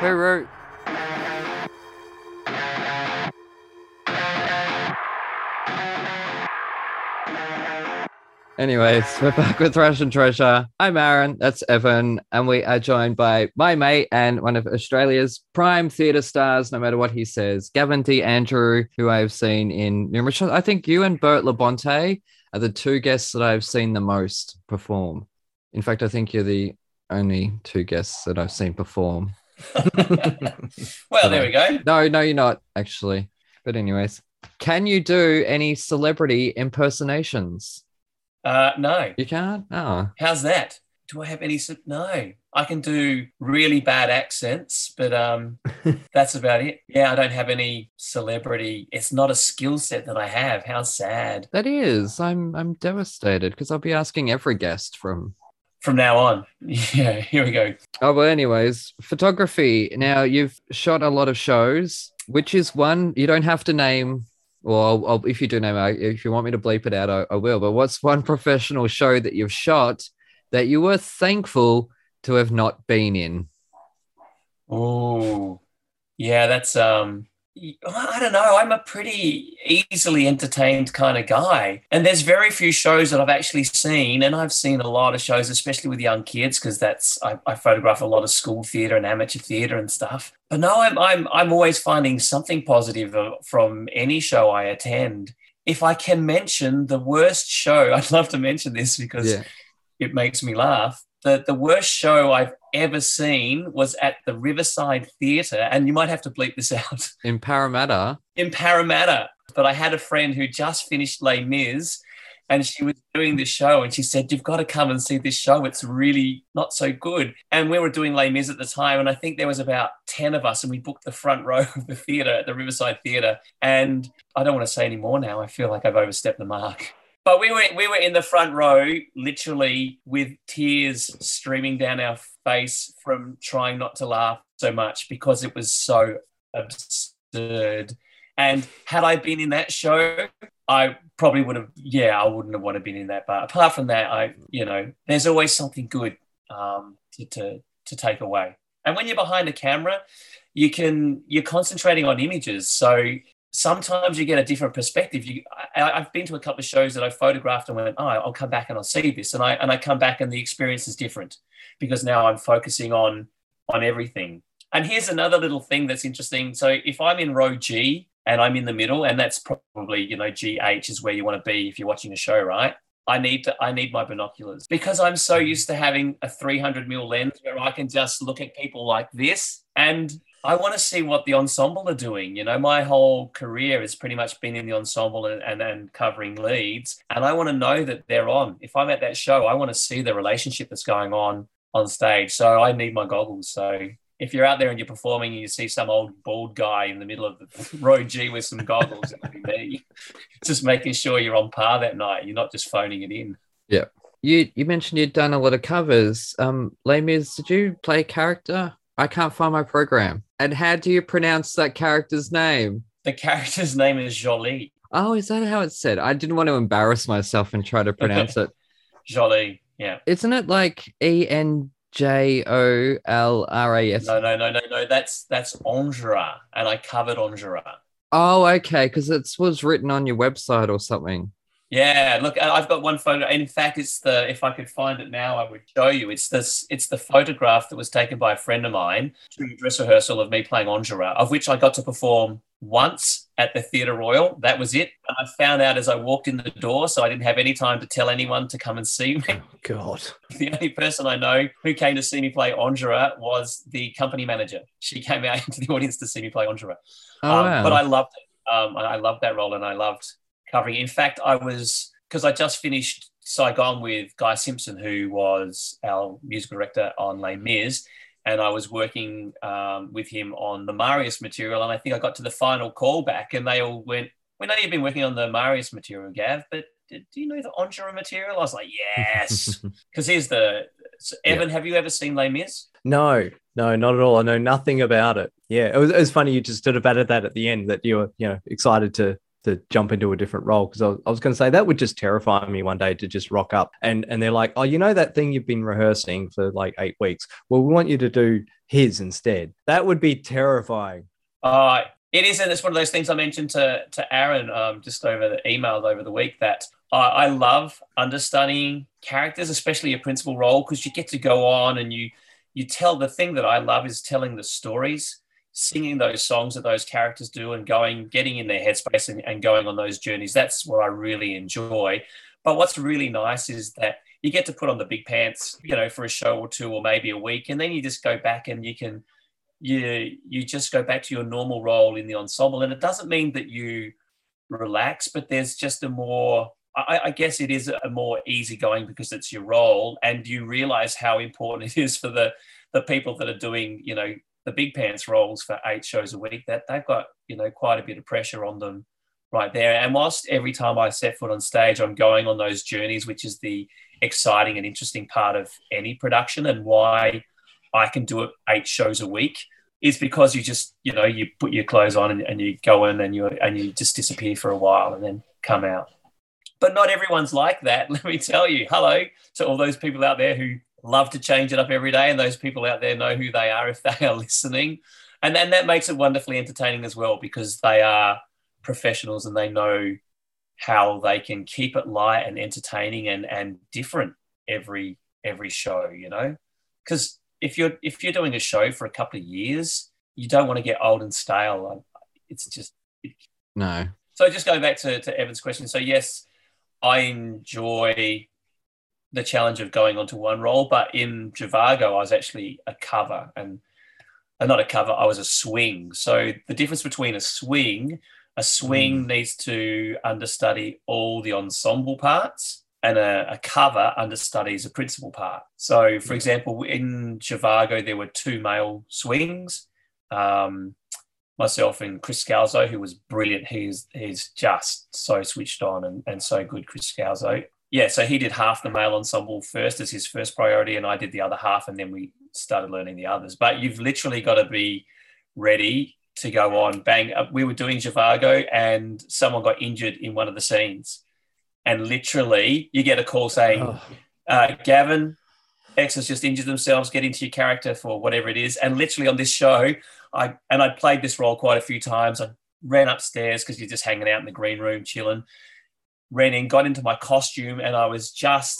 Hooroo! Anyways, we're back with Thrash and Treasure. I'm Aaron, that's Evan, and we are joined by my mate and one of Australia's prime theatre stars, no matter what he says, Gavin D. Andrew, who I've seen in numerous shows. I think you and Bert Labonte are the two guests that I've seen the most perform. In fact, I think you're the only two guests that I've seen perform. (laughs) well, there we go. No, no, you're not actually. But anyways, can you do any celebrity impersonations? Uh, no. You can't? Oh. How's that? Do I have any? No. I can do really bad accents, but um, (laughs) that's about it. Yeah, I don't have any celebrity. It's not a skill set that I have. How sad. That is. I'm I'm devastated because I'll be asking every guest from From now on, (laughs) yeah. Here we go. Oh well anyways, photography. Now you've shot a lot of shows. Which is one you don't have to name or I'll, I'll, if you do name it, if you want me to bleep it out, I, I will. But what's one professional show that you've shot that you were thankful to have not been in? Oh, yeah. That's um. I don't know. I'm a pretty easily entertained kind of guy. And there's very few shows that I've actually seen. And I've seen a lot of shows, especially with young kids, because that's I, I photograph a lot of school theatre and amateur theatre and stuff. But no, I'm I'm I'm always finding something positive uh, from any show I attend. If I can mention the worst show, (laughs) I'd love to mention this because Yeah. it makes me laugh. The the worst show I've ever seen was at the Riverside Theatre, and you might have to bleep this (laughs) out In Parramatta. in Parramatta. But I had a friend who just finished Les Mis and she was doing this show and she said, You've got to come and see this show. It's really not so good. And we were doing Les Mis at the time. And I think there was about 10 of us and we booked the front row of the theatre at the Riverside Theatre. And I don't want to say any more now. I feel like I've overstepped the mark. But we were we were in the front row, literally with tears streaming down our face from trying not to laugh so much because it was so absurd. And had I been in that show, I probably would have. Yeah, I wouldn't have wanted to been in that. But apart from that, I you know, there's always something good um, to, to to take away. And when you're behind a camera, you can you're concentrating on images, so sometimes you get a different perspective. You, I, I've been to a couple of shows that I photographed and went, oh, I'll come back and I'll see this, and I and I come back and the experience is different because now I'm focusing on on everything. And here's another little thing that's interesting. So if I'm in row G and I'm in the middle, and that's probably you know GH is where you want to be if you're watching a show, right? I need to I need my binoculars because I'm so mm-hmm. used to having a 300 mil lens where I can just look at people like this and I want to see what the ensemble are doing. You know, my whole career has pretty much been in the ensemble and, and, and covering leads. And I want to know that they're on. If I'm at that show, I want to see the relationship that's going on on stage. So I need my goggles. So if you're out there and you're performing and you see some old bald guy in the middle of the (laughs) row G with some goggles, it'll be me. (laughs) Just making sure you're on par that night. You're not just phoning it in. Yeah. You you mentioned you'd done a lot of covers. Um, Les Mis, did you play a character? I can't find my program. And how do you pronounce that character's name? The character's name is Joly. Oh, is that how it's said? I didn't want to embarrass myself and try to pronounce it. (laughs) Joly. Yeah. Isn't it like E N J O L R A S? No, no, no, no, no. That's that's Enjolras, and I covered Enjolras. Oh, okay, because it was written on your website or something. Yeah, look, I've got one photo. and In fact, it's the if I could find it now, I would show you. It's this. It's the photograph that was taken by a friend of mine during a dress rehearsal of me playing Enjolras, of which I got to perform once at the Theatre Royal. That was it. And I found out as I walked in the door, so I didn't have any time to tell anyone to come and see me. Oh, God. The only person I know who came to see me play Enjolras was the company manager. She came out (laughs) into the audience to see me play Enjolras. Oh, Um, wow. But I loved it. Um, I loved that role and I loved covering. it. In fact, I was because I just finished Saigon with Guy Simpson, who was our musical director on Les Mis, and I was working um, with him on the Marius material. And I think I got to the final callback, and they all went, "We know you've been working on the Marius material, Gav, but." Do do you know the Enjolras material? I was like, yes, (laughs) because here's the so Evan. Have you ever seen Les Mis? No, no, not at all. I know nothing about it. Yeah, it was, it was funny you just sort of added that at the end that you were, you know, excited to to jump into a different role because I was, was going to say that would just terrify me one day to just rock up and and they're like, oh, you know that thing you've been rehearsing for like eight weeks. Well, we want you to do his instead. That would be terrifying. Uh, it is, and it's one of those things I mentioned to to Aaron um, just over the emails over the week that I, I love understudying characters, especially a principal role, because you get to go on and you you tell the thing that I love is telling the stories, singing those songs that those characters do, and going getting in their headspace and, and going on those journeys. That's what I really enjoy. But what's really nice is that you get to put on the big pants, you know, for a show or two or maybe a week, and then you just go back and you can you you just go back to your normal role in the ensemble and it doesn't mean that you relax but there's just a more I, I guess it is a more easygoing because it's your role and you realize how important (laughs) it is for the the people that are doing you know the big pants roles for eight shows a week that they've got you know quite a bit of pressure on them right there and whilst every time i set foot on stage i'm going on those journeys which is the exciting and interesting part of any production and why I can do it eight shows a week is because you just you know you put your clothes on and, and you go in and you and you just disappear for a while and then come out. But not everyone's like that. (laughs) Let me tell you. Hello to all those people out there who love to change it up every day, and those people out there know who they are if they are (laughs) listening, and then that makes it wonderfully entertaining as well because they are professionals and they know how they can keep it light and entertaining and and different every every show. You know, because if you're if you're doing a show for a couple of years, you don't want to get old and stale. It's just no. so. Just going back to, to Evan's question. So yes, I enjoy the challenge of going onto one role, but in Zhivago, I was actually a cover and uh, not a cover. I was a swing. So the difference between a swing, a swing needs to understudy all the ensemble parts and a, a cover understudies a principal part. So, for example, in Zhivago, there were two male swings. Um, myself and Chris Scalzo, who was brilliant. He's he's just so switched on and, and so good, Chris Scalzo. Yeah, so he did half the male ensemble first as his first priority, and I did the other half, and then we started learning the others. But you've literally got to be ready to go on. Bang! Uh, We were doing Zhivago, and someone got injured in one of the scenes and literally you get a call saying, Oh, uh, Gavin, X has just injured themselves, get into your character for whatever it is. And literally on this show, I and I played this role quite a few times. I ran upstairs because you're just hanging out in the green room, chilling. Ran in, got into my costume, and I was just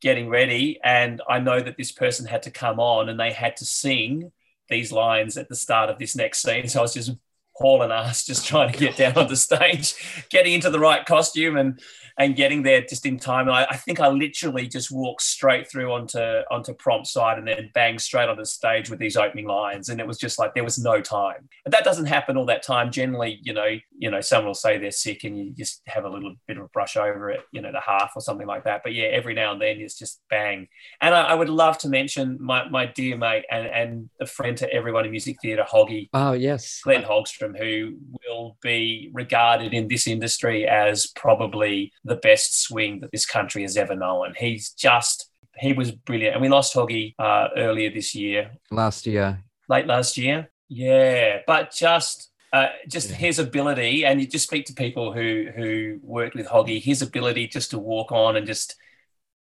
getting ready. And I know that this person had to come on and they had to sing these lines at the start of this next scene. So I was just hauling ass, (laughs) just trying to get down on the stage, getting into the right costume and and getting there just in time. And I, I think I literally just walked straight through onto onto prompt side and then bang straight on the stage with these opening lines. And it was just like there was no time. But that doesn't happen all that time. Generally, you know, you know, someone will say they're sick and you just have a little bit of a brush over it, you know, the half or something like that. But yeah, every now and then it's just bang. And I, I would love to mention my, my dear mate and, and a friend to everyone in music theatre, Hoggy, Oh yes. Glenn Hogstrom. Who will be regarded in this industry as probably the best swing that this country has ever known. He's just, he was brilliant. And we lost Hoggy uh, earlier this year, Last year, late last year. Yeah, but just uh, just Yeah. his ability, and you just speak to people who who worked with Hoggy, his ability just to walk on and just,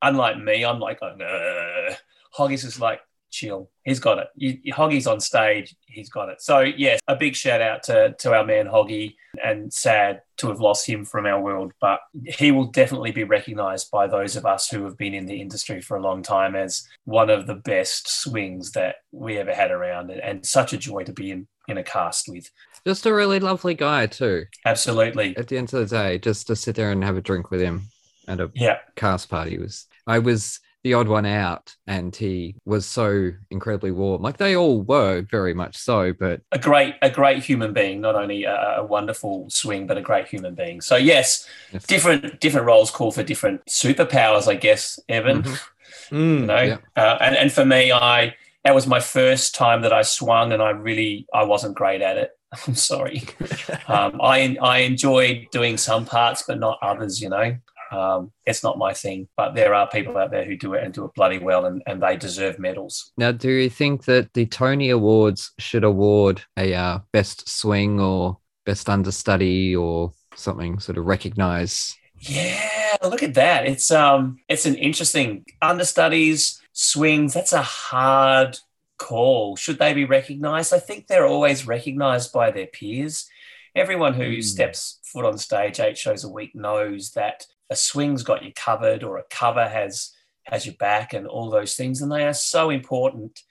unlike me, I'm like, oh, no. Hoggy's just like chill. He's got it. You, Hoggy's on stage. He's got it. So yes, a big shout out to to our man Hoggy, and sad to have lost him from our world, but he will definitely be recognised by those of us who have been in the industry for a long time as one of the best swings that we ever had around, and, and such a joy to be in in a cast with. just a really lovely guy too. Absolutely, At the end of the day, just to sit there and have a drink with him at a yeah. cast party was I was the odd one out and he was so incredibly warm. Like they all were very much so, but a great a great human being not only a, a wonderful swing but a great human being so yes yes. different different roles call for different superpowers i guess evan Mhm. (laughs) you Mm. know Yeah. uh, and, and for me i that was my first time that i swung and i really i wasn't great at it (laughs) i'm sorry (laughs) um, I, I enjoyed doing some parts but not others you know um, it's not my thing but there are people out there who do it and do it bloody well and, and they deserve medals Now, do you think that the Tony Awards should award a uh, best swing or best understudy or something sort of recognize? Yeah, look at that. It's um it's an interesting understudies, swings, that's a hard call. Should they be recognized? I think they're always recognized by their peers. Everyone who Hmm. steps foot on stage eight shows a week knows that a swing's got you covered or a cover has has your back and all those things and they are so important.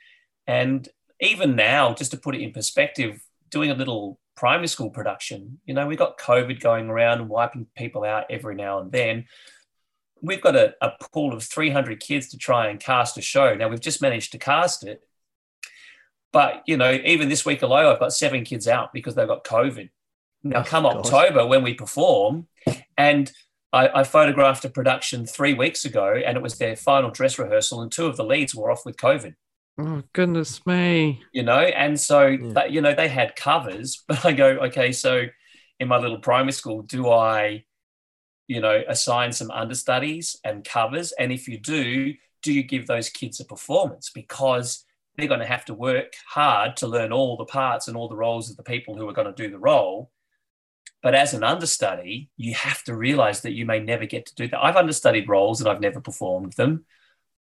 And even now, just to put it in perspective, doing a little primary school production, you know, we've got COVID going around and wiping people out every now and then. We've got a, a pool of 300 kids to try and cast a show. Now, we've just managed to cast it. But, you know, even this week alone, I've got seven kids out because they've got COVID. Now, Oh, come God. October when we perform, and I, I photographed a production three weeks ago, and it was their final dress rehearsal, and two of the leads were off with COVID Oh, goodness me. you know and so Yeah. that you know they had covers (laughs) but i go okay so in my little primary school do i you know assign some understudies and covers and if you do do you give those kids a performance because they're going to have to work hard to learn all the parts and all the roles of the people who are going to do the role but as an understudy you have to realize that you may never get to do that. I've understudied roles and i've never performed them.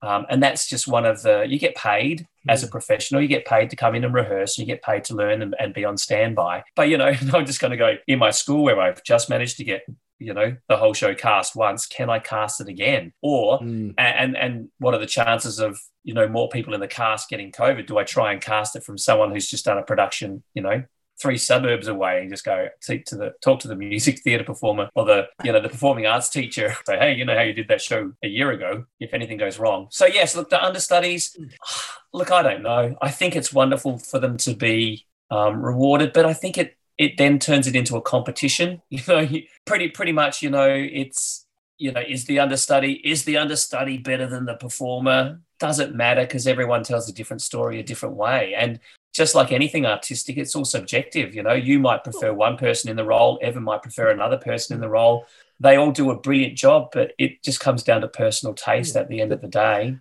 Um, and that's just one of the you get paid as a professional. You get paid to come in and rehearse. You get paid to learn and, and be on standby. But you know (laughs) i'm just going to go in my school where i've just managed to get you know the whole show cast once. Can i cast it again? Or Mm. and and what are the chances of you know more people in the cast getting covid? Do i try and cast it from someone who's just done a production you know three suburbs away and just go to the talk to the music theatre performer or the you know the performing arts teacher. (laughs) Say hey you know how you did that show a year ago if anything goes wrong. So yes look the understudies (sighs) look i don't know. I think it's wonderful for them to be um, rewarded but i think it it then turns it into a competition. (laughs) You know pretty pretty much you know it's you know is the understudy is the understudy better than the performer? Doesn't matter? Because everyone tells a different story a different way. And just like anything artistic it's all subjective you know. You might prefer one person in the role evan might prefer another person in the role. They all do a brilliant job but it just comes down to personal taste at the end of the day.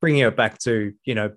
Bringing it back to you know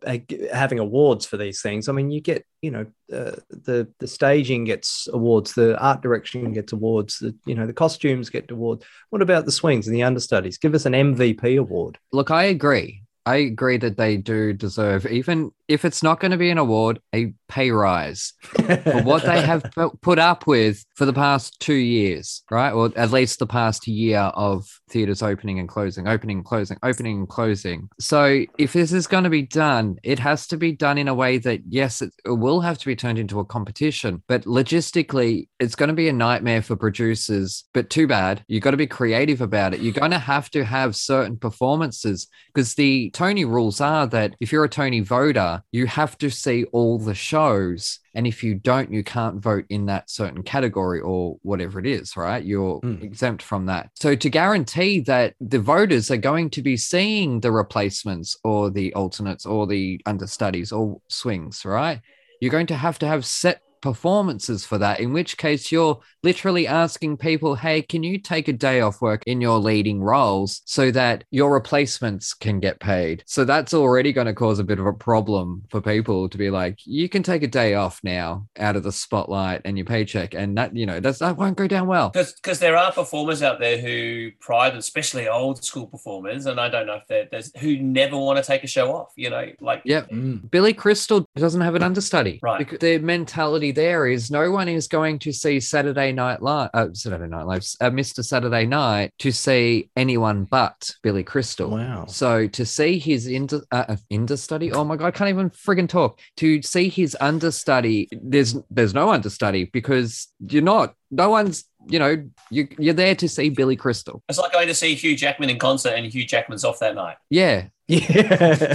having awards for these things i mean you get you know uh, the the staging gets awards the art direction gets awards the you know the costumes get awards. What about the swings and the understudies? Give us an mvp award. Look, I agree. I agree that they do deserve, even if it's not going to be an award, a pay rise for what they have (laughs) put up with for the past two years, right? Or at least the past year of theaters opening and closing, opening, and closing, opening and closing. So if this is going to be done, it has to be done in a way that, yes, it, it will have to be turned into a competition, but logistically, it's going to be a nightmare for producers. But too bad. You've got to be creative about it. You're going to have to have certain performances because the Tony rules are that if you're a Tony voter, you have to see all the shows. And if you don't, you can't vote in that certain category or whatever it is, right? You're Mm. exempt from that. So, to guarantee that the voters are going to be seeing the replacements or the alternates or the understudies or swings, right? You're going to have to have set performances for that, in which case you're literally asking people, hey, can you take a day off work in your leading roles so that your replacements can get paid? So that's already going to cause a bit of a problem for people to be like, you can take a day off now out of the spotlight and your paycheck. And that, you know, that's, that won't go down well. Because there are performers out there who pride, especially old school performers, and I don't know if there's who never want to take a show off, you know, like. Yeah. Mm. Billy Crystal doesn't have an understudy. Right. Their the mentality there is no one is going to see Saturday Night Live, uh, Saturday Night Live, uh, Mr. Saturday Night to see anyone but Billy Crystal. Wow. So to see his inter, uh, understudy, oh my god, I can't even friggin' talk. To see his understudy, there's there's no understudy because you're not. No one's. You know, you you're there to see Billy Crystal. It's like going to see Hugh Jackman in concert and Hugh Jackman's off that night. Yeah, (laughs) Yeah.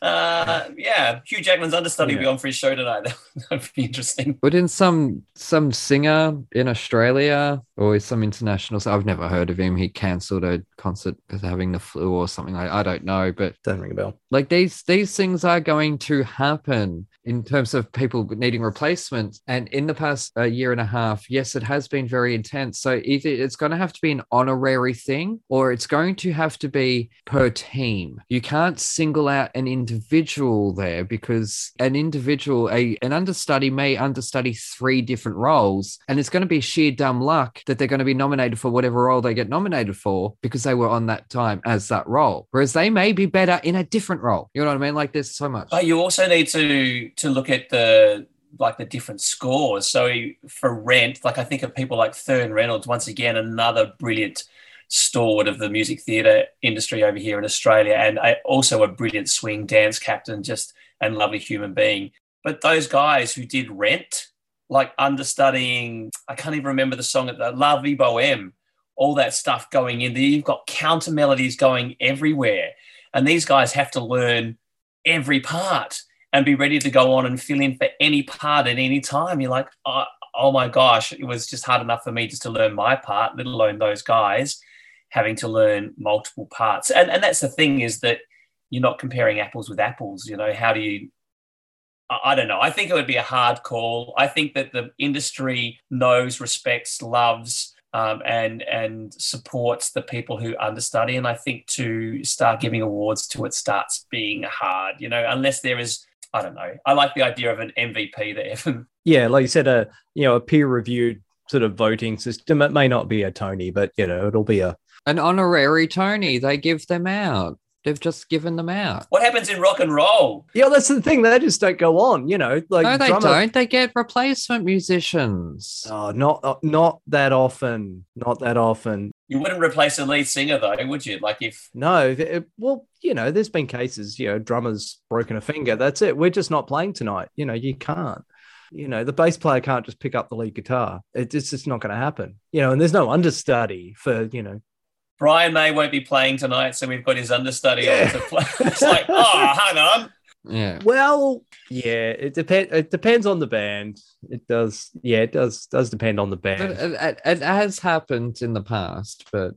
Uh, yeah, Hugh Jackman's understudy will be on for his show tonight. (laughs) That'd be interesting. But in some some singer in Australia or some international, I've never heard of him. He cancelled a concert because of having the flu or something like. I don't know, but Doesn't ring a bell. like these these things are going to happen in terms of people needing replacements. And in the past uh, year and a half, yes, it has been very intense. So either it's going to have to be an honorary thing, or it's going to have to be per team. You can't single out an individual there because an individual, a an understudy may understudy three different roles, and it's going to be sheer dumb luck that they're going to be nominated for whatever role they get nominated for because they were on that time as that role. Whereas they may be better in a different role. You know what I mean? Like there's so much. But you also need to to look at the like the different scores. So for Rent, like I think of people like Thern Reynolds, once again another brilliant stalwart of the music theatre industry over here in Australia, and I, also a brilliant swing dance captain, just and lovely human being. But those guys who did Rent, like understudying, I can't even remember the song at the La Vie Boheme, all that stuff going in there. You've got counter melodies going everywhere, and these guys have to learn every part and be ready to go on and fill in for any part at any time. You're like, oh, oh my gosh, it was just hard enough for me just to learn my part, let alone those guys having to learn multiple parts. And and that's the thing is that you're not comparing apples with apples. You know, how do you? I don't know. I think it would be a hard call. I think that the industry knows, respects, loves, um, and and supports the people who understudy. And I think to start giving awards to it starts being hard. You know, unless there is. I don't know. I like the idea of an MVP there. (laughs) Yeah, like you said, a you know a peer reviewed sort of voting system. It may not be a Tony, but you know it'll be a An honorary Tony, they give them out. They've just given them out. What happens in rock and roll? yeah. That's the thing; they just don't go on. You know, like no, they drummer- don't. They get replacement musicians. Oh, not uh, not that often. Not that often. You wouldn't replace a lead singer though, would you? Like if No, it- well, you know, there's been cases. You know, drummers broken a finger. That's it. We're just not playing tonight. You know, you can't. You know, the bass player can't just pick up the lead guitar. It, it's just not going to happen. You know, and there's no understudy for you know. Brian May won't be playing tonight, so we've got his understudy Yeah. on to play. (laughs) It's like, oh, hang on. Yeah. Well, yeah, it depends. It depends on the band. It does. Yeah, it does. Does depend on the But band. it, it, it has happened in the past, but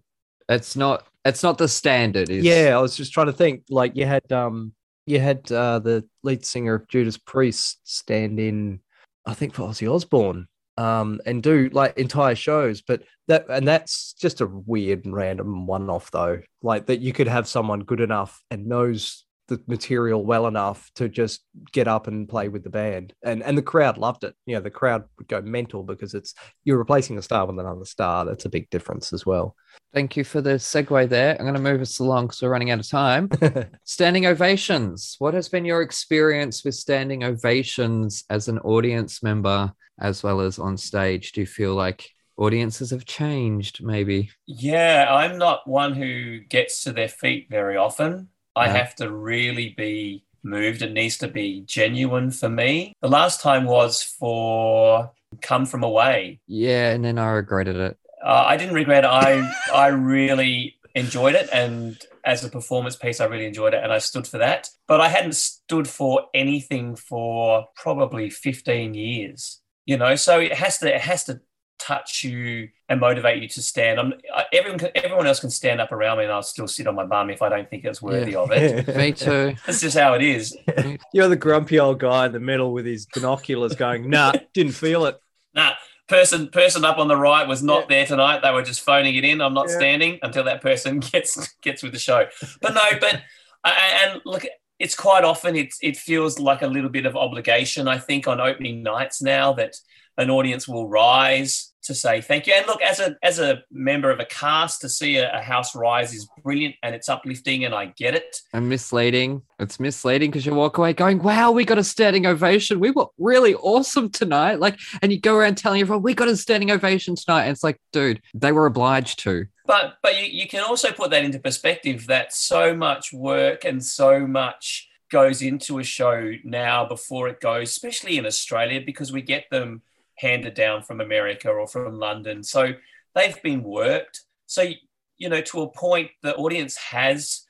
it's not it's not the standard. Is Yeah, I was just trying to think. Like you had um you had uh the lead singer of Judas Priest stand in, I think for Ozzy Osbourne, um, and do like entire shows. But that and that's just a weird random one off though. Like that you could have someone good enough and knows the material well enough to just get up and play with the band. And and the crowd loved it. You know, the crowd would go mental because it's you're replacing a star with another star. That's a big difference as well. Thank you for the segue there. I'm going to move us along because we're running out of time. (laughs) Standing ovations. What has been your experience with standing ovations as an audience member as well as on stage? Do you feel like audiences have changed maybe? Yeah, I'm not one who gets to their feet very often. I have to really be moved. It needs to be genuine for me. The last time was for Come From Away. Yeah, and then I regretted it. Uh, I didn't regret it. I I really enjoyed it, and as a performance piece, I really enjoyed it, and I stood for that. But I hadn't stood for anything for probably fifteen years. You know, so it has to it has to touch you and motivate you to stand. I'm, I, everyone, everyone else can stand up around me, and I'll still sit on my bum if I don't think it's worthy Yeah. of it. (laughs) Me too. (laughs) That's just how it is. (laughs) You're the grumpy old guy in the middle with his binoculars going, nah, didn't feel it. Nah, person person up on the right was not there tonight. They were just phoning it in. I'm not Yeah. standing until that person gets gets with the show. But no, but and look, it's quite often it's it feels like a little bit of obligation. I think on opening nights now that an audience will rise to say thank you. And look, as a as a member of a cast, to see a, a house rise is brilliant and it's uplifting, and I get it. And misleading. It's misleading because you walk away going, wow, we got a standing ovation. We were really awesome tonight. Like, and you go around telling everyone, we got a standing ovation tonight. And it's like, dude, they were obliged to. But but you, you can also put that into perspective that so much work and so much goes into a show now before it goes, especially in Australia, because we get them handed down from America or from London. So they've been worked. So you know, to a point, the audience has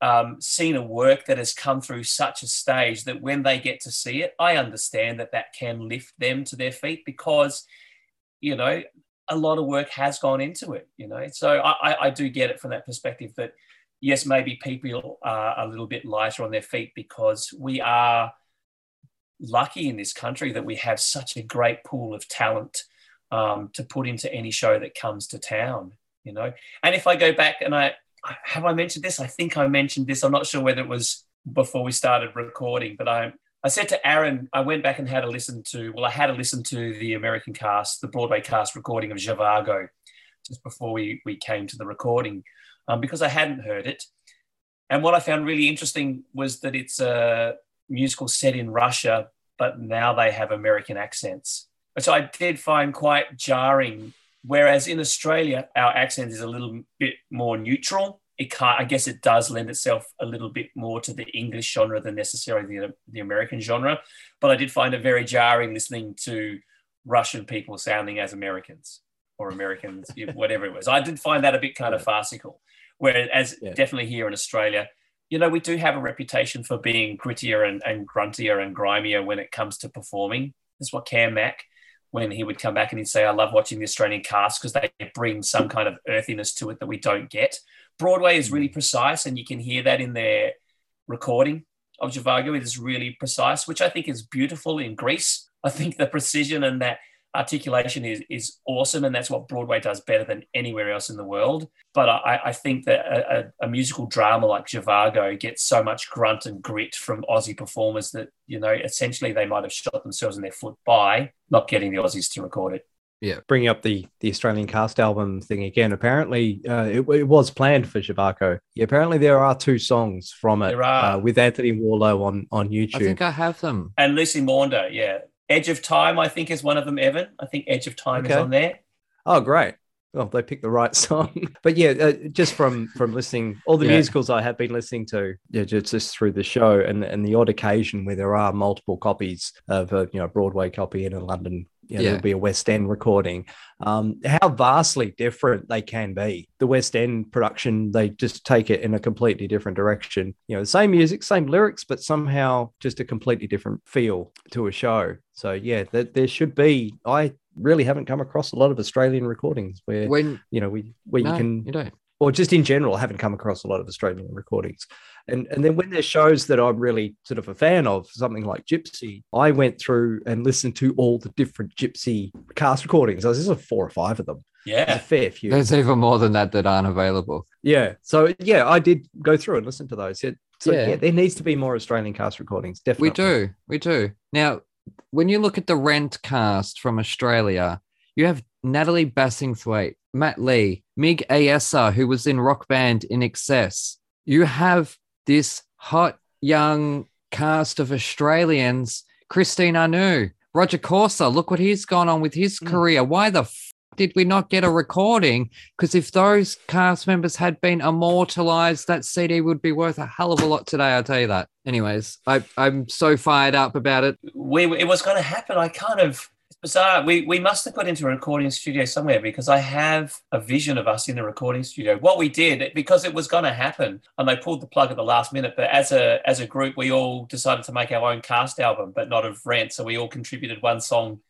um, seen a work that has come through such a stage that when they get to see it, I understand that that can lift them to their feet because, you know, a lot of work has gone into it. You know, so I, I, I do get it from that perspective that yes, maybe people are a little bit lighter on their feet because we are lucky in this country that we have such a great pool of talent um, to put into any show that comes to town. You know, and if I go back and I have I mentioned this? I think I mentioned this. I'm not sure whether it was before we started recording, but I I said to Aaron, I went back and had a listen to well, I had a listen to the American cast, the Broadway cast recording of Zhivago just before we we came to the recording, um, because I hadn't heard it. And what I found really interesting was that it's a musical set in Russia, but now they have American accents, which I did find quite jarring Whereas in Australia, our accent is a little bit more neutral. It can't, I guess it does lend itself a little bit more to the English genre than necessarily the, the American genre. But I did find it very jarring listening to Russian people sounding as Americans or Americans, whatever it was. I did find that a bit kind of farcical. Whereas Yeah. definitely here in Australia, you know, we do have a reputation for being grittier and, and gruntier and grimier when it comes to performing. That's what Cam Mack when he would come back and he'd say, I love watching the Australian cast because they bring some kind of earthiness to it that we don't get. Broadway is really mm. precise, and you can hear that in their recording of Zhivago. It is really precise, which I think is beautiful in Greece. I think the precision and that articulation is, is awesome, and that's what Broadway does better than anywhere else in the world. But I, I think that a, a, a musical drama like Zhivago gets so much grunt and grit from Aussie performers that, you know, essentially they might have shot themselves in their foot by not getting the Aussies to record it. Yeah, bringing up the the Australian cast album thing again. Apparently, uh, it, it was planned for Zhivago. Yeah, apparently, there are two songs from it There are. Uh, with Anthony Warlow on on YouTube. I think I have them. And Lucy Maunder, yeah. Edge of Time, I think, is one of them, Evan. I think Edge of Time is on there. Oh, great. Well, they picked the right (laughs) song. but yeah, uh, just from from listening, all the Yeah. musicals I have been listening to, yeah, just, just through the show, and and the odd occasion where there are multiple copies of a you know Broadway copy and a London, you know, Yeah. there'll be a West End recording. Um, how vastly different they can be. The West End production, they just take it in a completely different direction. You know, the same music, same lyrics, but somehow just a completely different feel to a show. So yeah, there, there should be. I really haven't come across a lot of Australian recordings where When you know we where no, you can you don't. or just in general I haven't come across a lot of Australian recordings and and then when there's shows that I'm really sort of a fan of something like Gypsy I went through and listened to all the different Gypsy cast recordings there's like four or five of them there's a Yeah. fair few There's even more than that that aren't available. yeah so yeah I did go through and listen to those so Yeah. yeah. there needs to be more Australian cast recordings definitely We do. We do. Now, when you look at the Rent cast from Australia, you have Natalie Bassingthwaite, Matt Lee, Mig Ayesa, who was in rock band INXS. You have this hot young cast of Australians, Christine Anu, Roger Corser. Look what he's gone on with his Mm. career. Why the did we not get a recording? Because if those cast members had been immortalized, that CD would be worth a hell of a lot today. I'll tell you that. Anyways, I, I'm so fired up about it. We it was going to happen. I kind of bizarre. We we must have got into a recording studio somewhere because I have a vision of us in the recording studio. What we did because it was going to happen, and they pulled the plug at the last minute. But as a as a group, we all decided to make our own cast album, but not of Rent. So we all contributed one song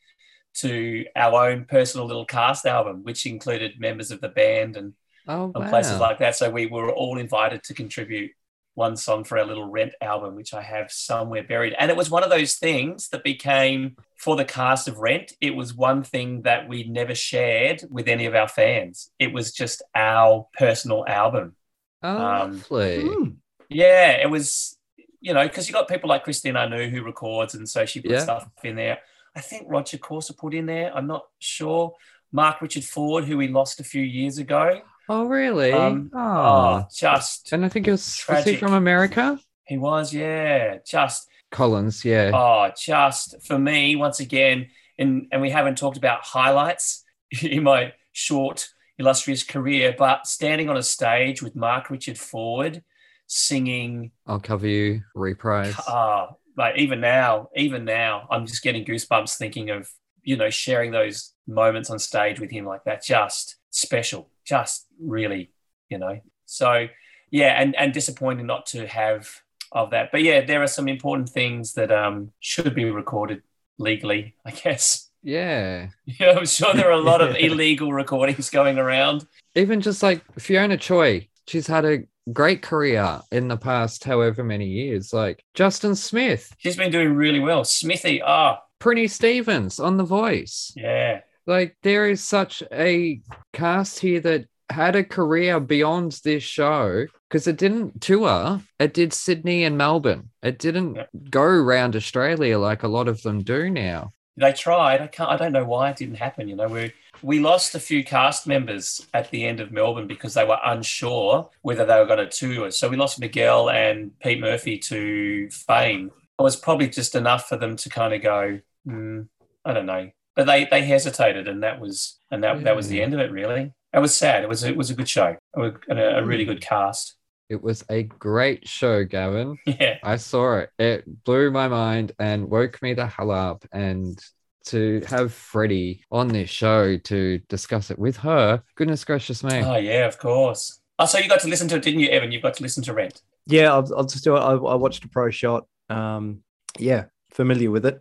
to our own personal little cast album, which included members of the band and, Oh, and places like that. So we were all invited to contribute one song for our little Rent album, which I have somewhere buried. And it was one of those things that became for the cast of Rent. It was one thing that we never shared with any of our fans. It was just our personal album. Oh, um, lovely. Hmm. Yeah, it was, you know, because you got people like Christine Anu who records, and so she put Yeah. stuff in there. I think Roger Corser put in there. I'm not sure. Mark Richard Ford, who we lost a few years ago. Oh, really? Um, oh. Oh, just And I think it was, was he from America? he was, yeah, just Collins, yeah. oh, just for me once again. And and we haven't talked about highlights (laughs) in my short illustrious career, but standing on a stage with Mark Richard Ford singing I'll cover you, reprise. Ah, like even now, even now, I'm just getting goosebumps thinking of you know sharing those moments on stage with him like that. Just special, just really, you know. So yeah, and and disappointing not to have of that. But yeah, there are some important things that um should be recorded legally, I guess. Yeah. (laughs) Yeah, I'm sure there are a lot of (laughs) illegal recordings going around. Even just like Fiona Choi, she's had a great career in the past however many years. Like Justin Smith, She's been doing really well. Smithy, ah, Prinny Stevens on The Voice. yeah. Like there is such a cast here that had a career beyond this show because it didn't tour. It did Sydney and Melbourne. It didn't Yeah. go around Australia like a lot of them do now. They tried. I can't. I don't know why it didn't happen. You know, we we lost a few cast members at the end of Melbourne because they were unsure whether they were going to tour. So we lost Miguel and Pete Murphy to fame. It was probably just enough for them to kind of go. Mm, I don't know, but they they hesitated, and that was and that that was the end of it. Really, it was sad. It was it was a good show. A, a really good cast. It was a great show, Gavin. (laughs) Yeah. I saw it. It blew my mind and woke me the hell up. And to have Freddie on this show to discuss it with her, goodness gracious me. Oh yeah, of course. Oh, so you got to listen to it, didn't you, Evan? You got to listen to Rent. Yeah, I'll, I'll just do it. I, I watched a pro shot. Um, yeah, familiar with it.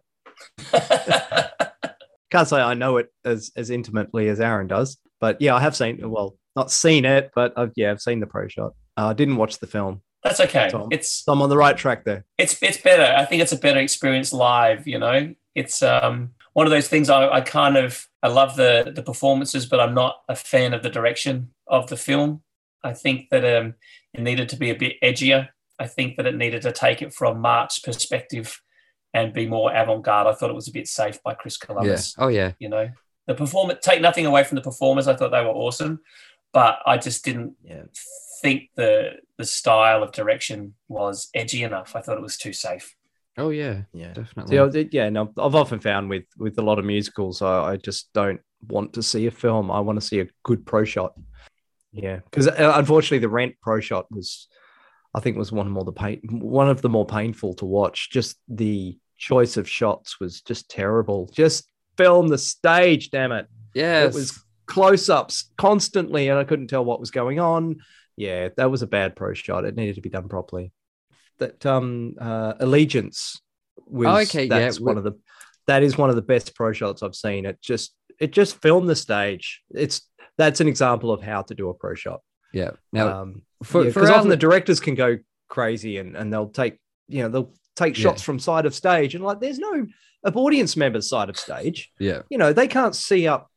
(laughs) Can't say I know it as as intimately as Aaron does, but yeah, I have seen. Well, not seen it, but I've, yeah, I've seen the pro shot. Uh, I didn't watch the film, That's okay. Tom. It's so I'm on the right track there. it's it's better. I think it's a better experience live. You know, it's um one of those things. I, I kind of I love the the performances, but I'm not a fan of the direction of the film. I think that um it needed to be a bit edgier. I think that it needed to take it from Mark's perspective and be more avant garde. I thought it was a bit safe by Chris yeah. Columbus. Oh, yeah. You know, the performance take nothing away from the performers. I thought they were awesome, but I just didn't Yeah, think the the style of direction was edgy enough. I thought it was too safe. Oh, yeah. yeah. Definitely. So, yeah, yeah, no, I've often found with with a lot of musicals, I, I just don't want to see a film. I want to see a good pro shot. Yeah, because uh, unfortunately, the Rent pro shot was, I think, was one of more the pain, one of the more painful to watch. Just the choice of shots was just terrible. Just film the stage, damn it! yes. It was close ups constantly, and I couldn't tell what was going on. Yeah, that was a bad pro shot. It needed to be done properly. That um uh allegiance was Oh, okay, yeah, that's one of the that is one of the best pro shots I've seen. It just it just filmed the stage. It's that's an example of how to do a pro shot. yeah. Now, um for, because for often the directors can go crazy and, and they'll take you know they'll take Yeah. shots from side of stage and like there's no audience members side of stage yeah. you know they can't see up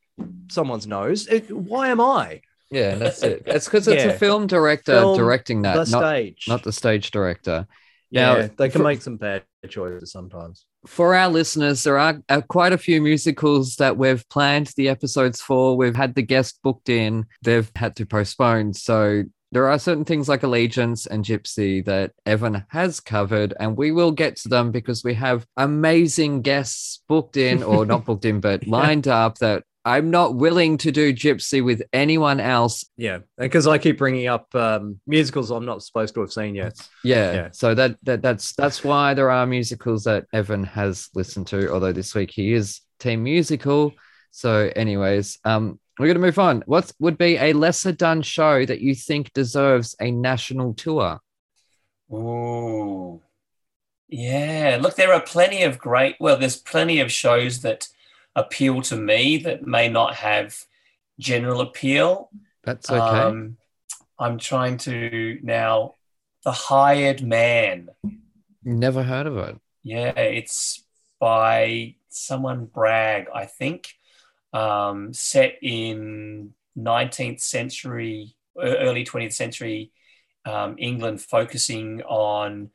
someone's nose It- why am i Yeah, that's it. (laughs) It's because it's Yeah. a film director Film directing that, the not, stage not the stage director. yeah they can for- make some bad choices sometimes for our listeners, there are uh, quite a few musicals that we've planned the episodes for. We've had the guest booked in, they've had to postpone. So there are certain things like Allegiance and Gypsy that Evan has covered, and we will get to them because we have amazing guests booked in, or not booked in, but (laughs) Yeah. lined up that I'm not willing to do Gypsy with anyone else. yeah because i keep bringing up um musicals i'm not supposed to have seen yet Yeah. Yeah. So that, that that's that's why there are musicals that Evan has listened to, although this week he is team musical. So, anyways, um, we're gonna move on. What would be a lesser done show that you think deserves a national tour? Ooh. Yeah. Look, there are plenty of great, well, there's plenty of shows that appeal to me that may not have general appeal. That's okay. Um, I'm trying to now. The Hired Man. Never heard of it. Yeah, it's by someone Bragg, I think. Um, set in 19th century, early 20th century um, England, focusing on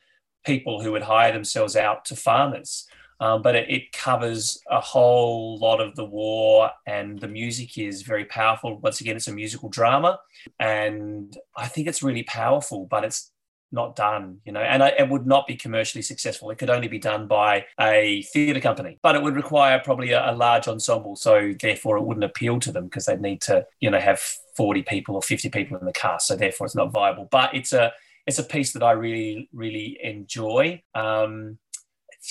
people who would hire themselves out to farmers. Um, but it, it covers a whole lot of the war, and the music is very powerful. Once again, it's a musical drama, and I think it's really powerful, but it's not done, you know, and I, it would not be commercially successful. It could only be done by a theatre company, but it would require probably a, a large ensemble. So therefore, it wouldn't appeal to them because they'd need to, you know, have forty people or fifty people in the cast. So therefore, it's not viable. But it's a it's a piece that I really really enjoy. Um,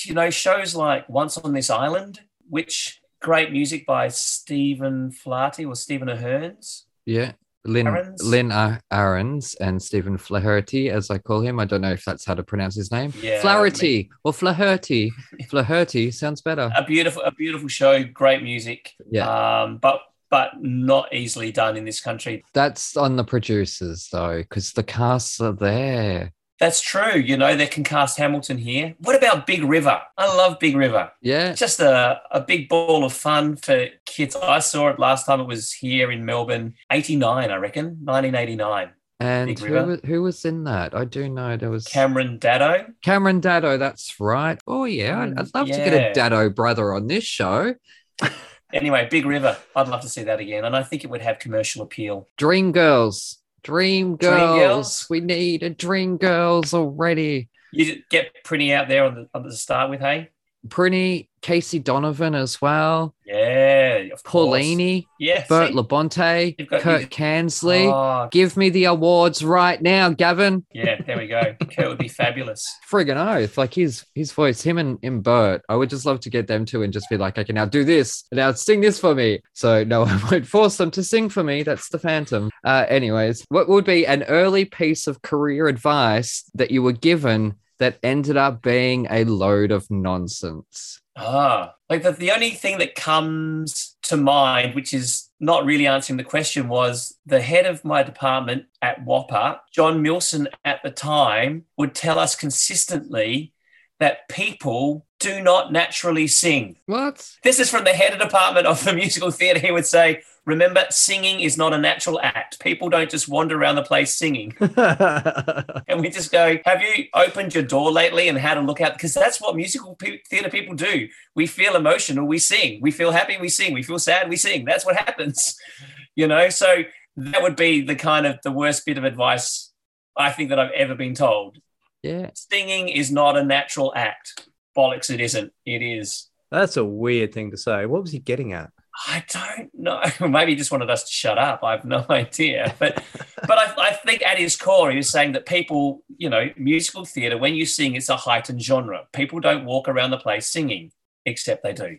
you know, shows like Once on This Island, which great music by Stephen Flaherty or Stephen Ahrens. Yeah. Lynn Ahrens? Lynn Ahrens and Stephen Flaherty, as I call him. I don't know if that's how to pronounce his name. Yeah, Flaherty or Flaherty. (laughs) Flaherty sounds better. a beautiful a beautiful show great music Yeah. um but but not easily done in this country That's on the producers though, because the casts are there. That's true you know they can cast hamilton here what about big river i love big river Yeah. just a, a big ball of fun for kids i saw it last time it was here in melbourne 89 i reckon 1989 And who was, who was in that? I do know there was cameron daddo Cameron Daddo. That's right. Oh yeah, I'd, mm, I'd love to get a Daddo brother on this show. (laughs) anyway big river i'd love to see that again and i think it would have commercial appeal Dream Girls. Dream Dream Girls. Girls? We need a Dream Girls already. you get pretty out there on the, on the start with hey Prinny, Casey Donovan as well. yeah of course. Paulini, yes Bert Labonte, got- Kurt Kansley. Oh, Give me the awards right now, Gavin. Yeah, there we go. Kurt would be fabulous. (laughs) Friggin' oath. Like his his voice, him and, and Bert. I would just love to get them two and just be like, okay, now do this. Now sing this for me. So no, (laughs) I won't force them to sing for me. That's the Phantom. Uh, anyways, what would be an early piece of career advice that you were given that ended up being a load of nonsense? Ah, like the, the only thing that comes to mind, which is not really answering the question, was the head of my department at WAAPA, John Milson at the time, would tell us consistently that people do not naturally sing. What? This is from the head of department of the musical theatre. He would say, Remember, singing is not a natural act. People don't just wander around the place singing. (laughs) And we just go, Have you opened your door lately and had a look out? Because that's what musical pe- theatre people do. We feel emotional, we sing. We feel happy, we sing. We feel sad, we sing. That's what happens, (laughs) you know? So that would be the kind of the worst bit of advice I think that I've ever been told. Yeah. Singing is not a natural act. Bollocks, it isn't. It is. That's a weird thing to say. What was he getting at? I don't know. (laughs) Maybe he just wanted us to shut up. I have no (laughs) idea. But but I, I think at his core, he was saying that people, you know, musical theatre, when you sing, it's a heightened genre. People don't walk around the place singing, except they do.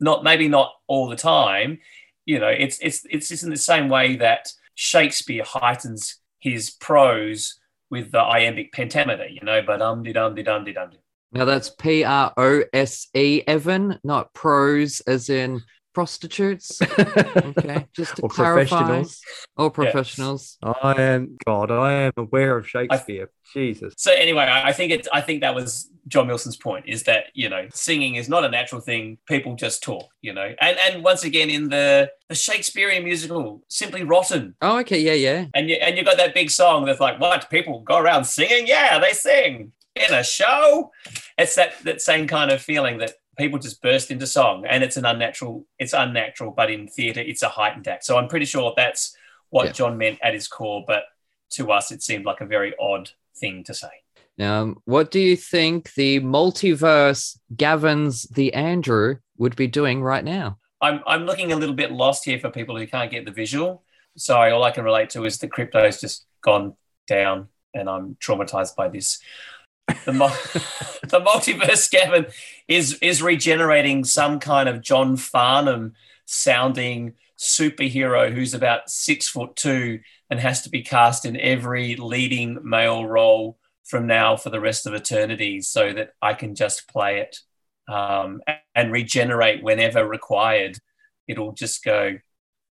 Not maybe not all the time. You know, it's it's it's just in the same way that Shakespeare heightens his prose with the iambic pentameter. You know, but um de dum de dum de dum. Now that's P R O S E, Evan, not pros as in prostitutes. Okay, (laughs) just to Or clarify. professionals. Or professionals. I am God. I am aware of Shakespeare. Jesus. So anyway, I I think it. I think that was John Milson's point: is that you know singing is not a natural thing. People just talk, you know. And and once again, in the the Shakespearean musical, Something Rotten, Oh, okay, yeah, yeah. and you and you got that big song that's like, what people go around singing? Yeah, they sing in a show. It's that that same kind of feeling that people just burst into song, and it's an unnatural. It's unnatural, but in theatre, it's a heightened act. So I'm pretty sure that's what Yeah. John meant at his core, but to us, it seemed like a very odd thing to say. Now, um, what do you think the multiverse Gavin's the Andrew would be doing right now? I'm I'm looking a little bit lost here for people who can't get the visual. Sorry, all I can relate to is the crypto's just gone down, and I'm traumatized by this. The, mul- (laughs) the multiverse Gavin is is regenerating some kind of John Farnham sounding superhero who's about six foot two and has to be cast in every leading male role from now for the rest of eternity, so that I can just play it um, and regenerate whenever required. It'll just go,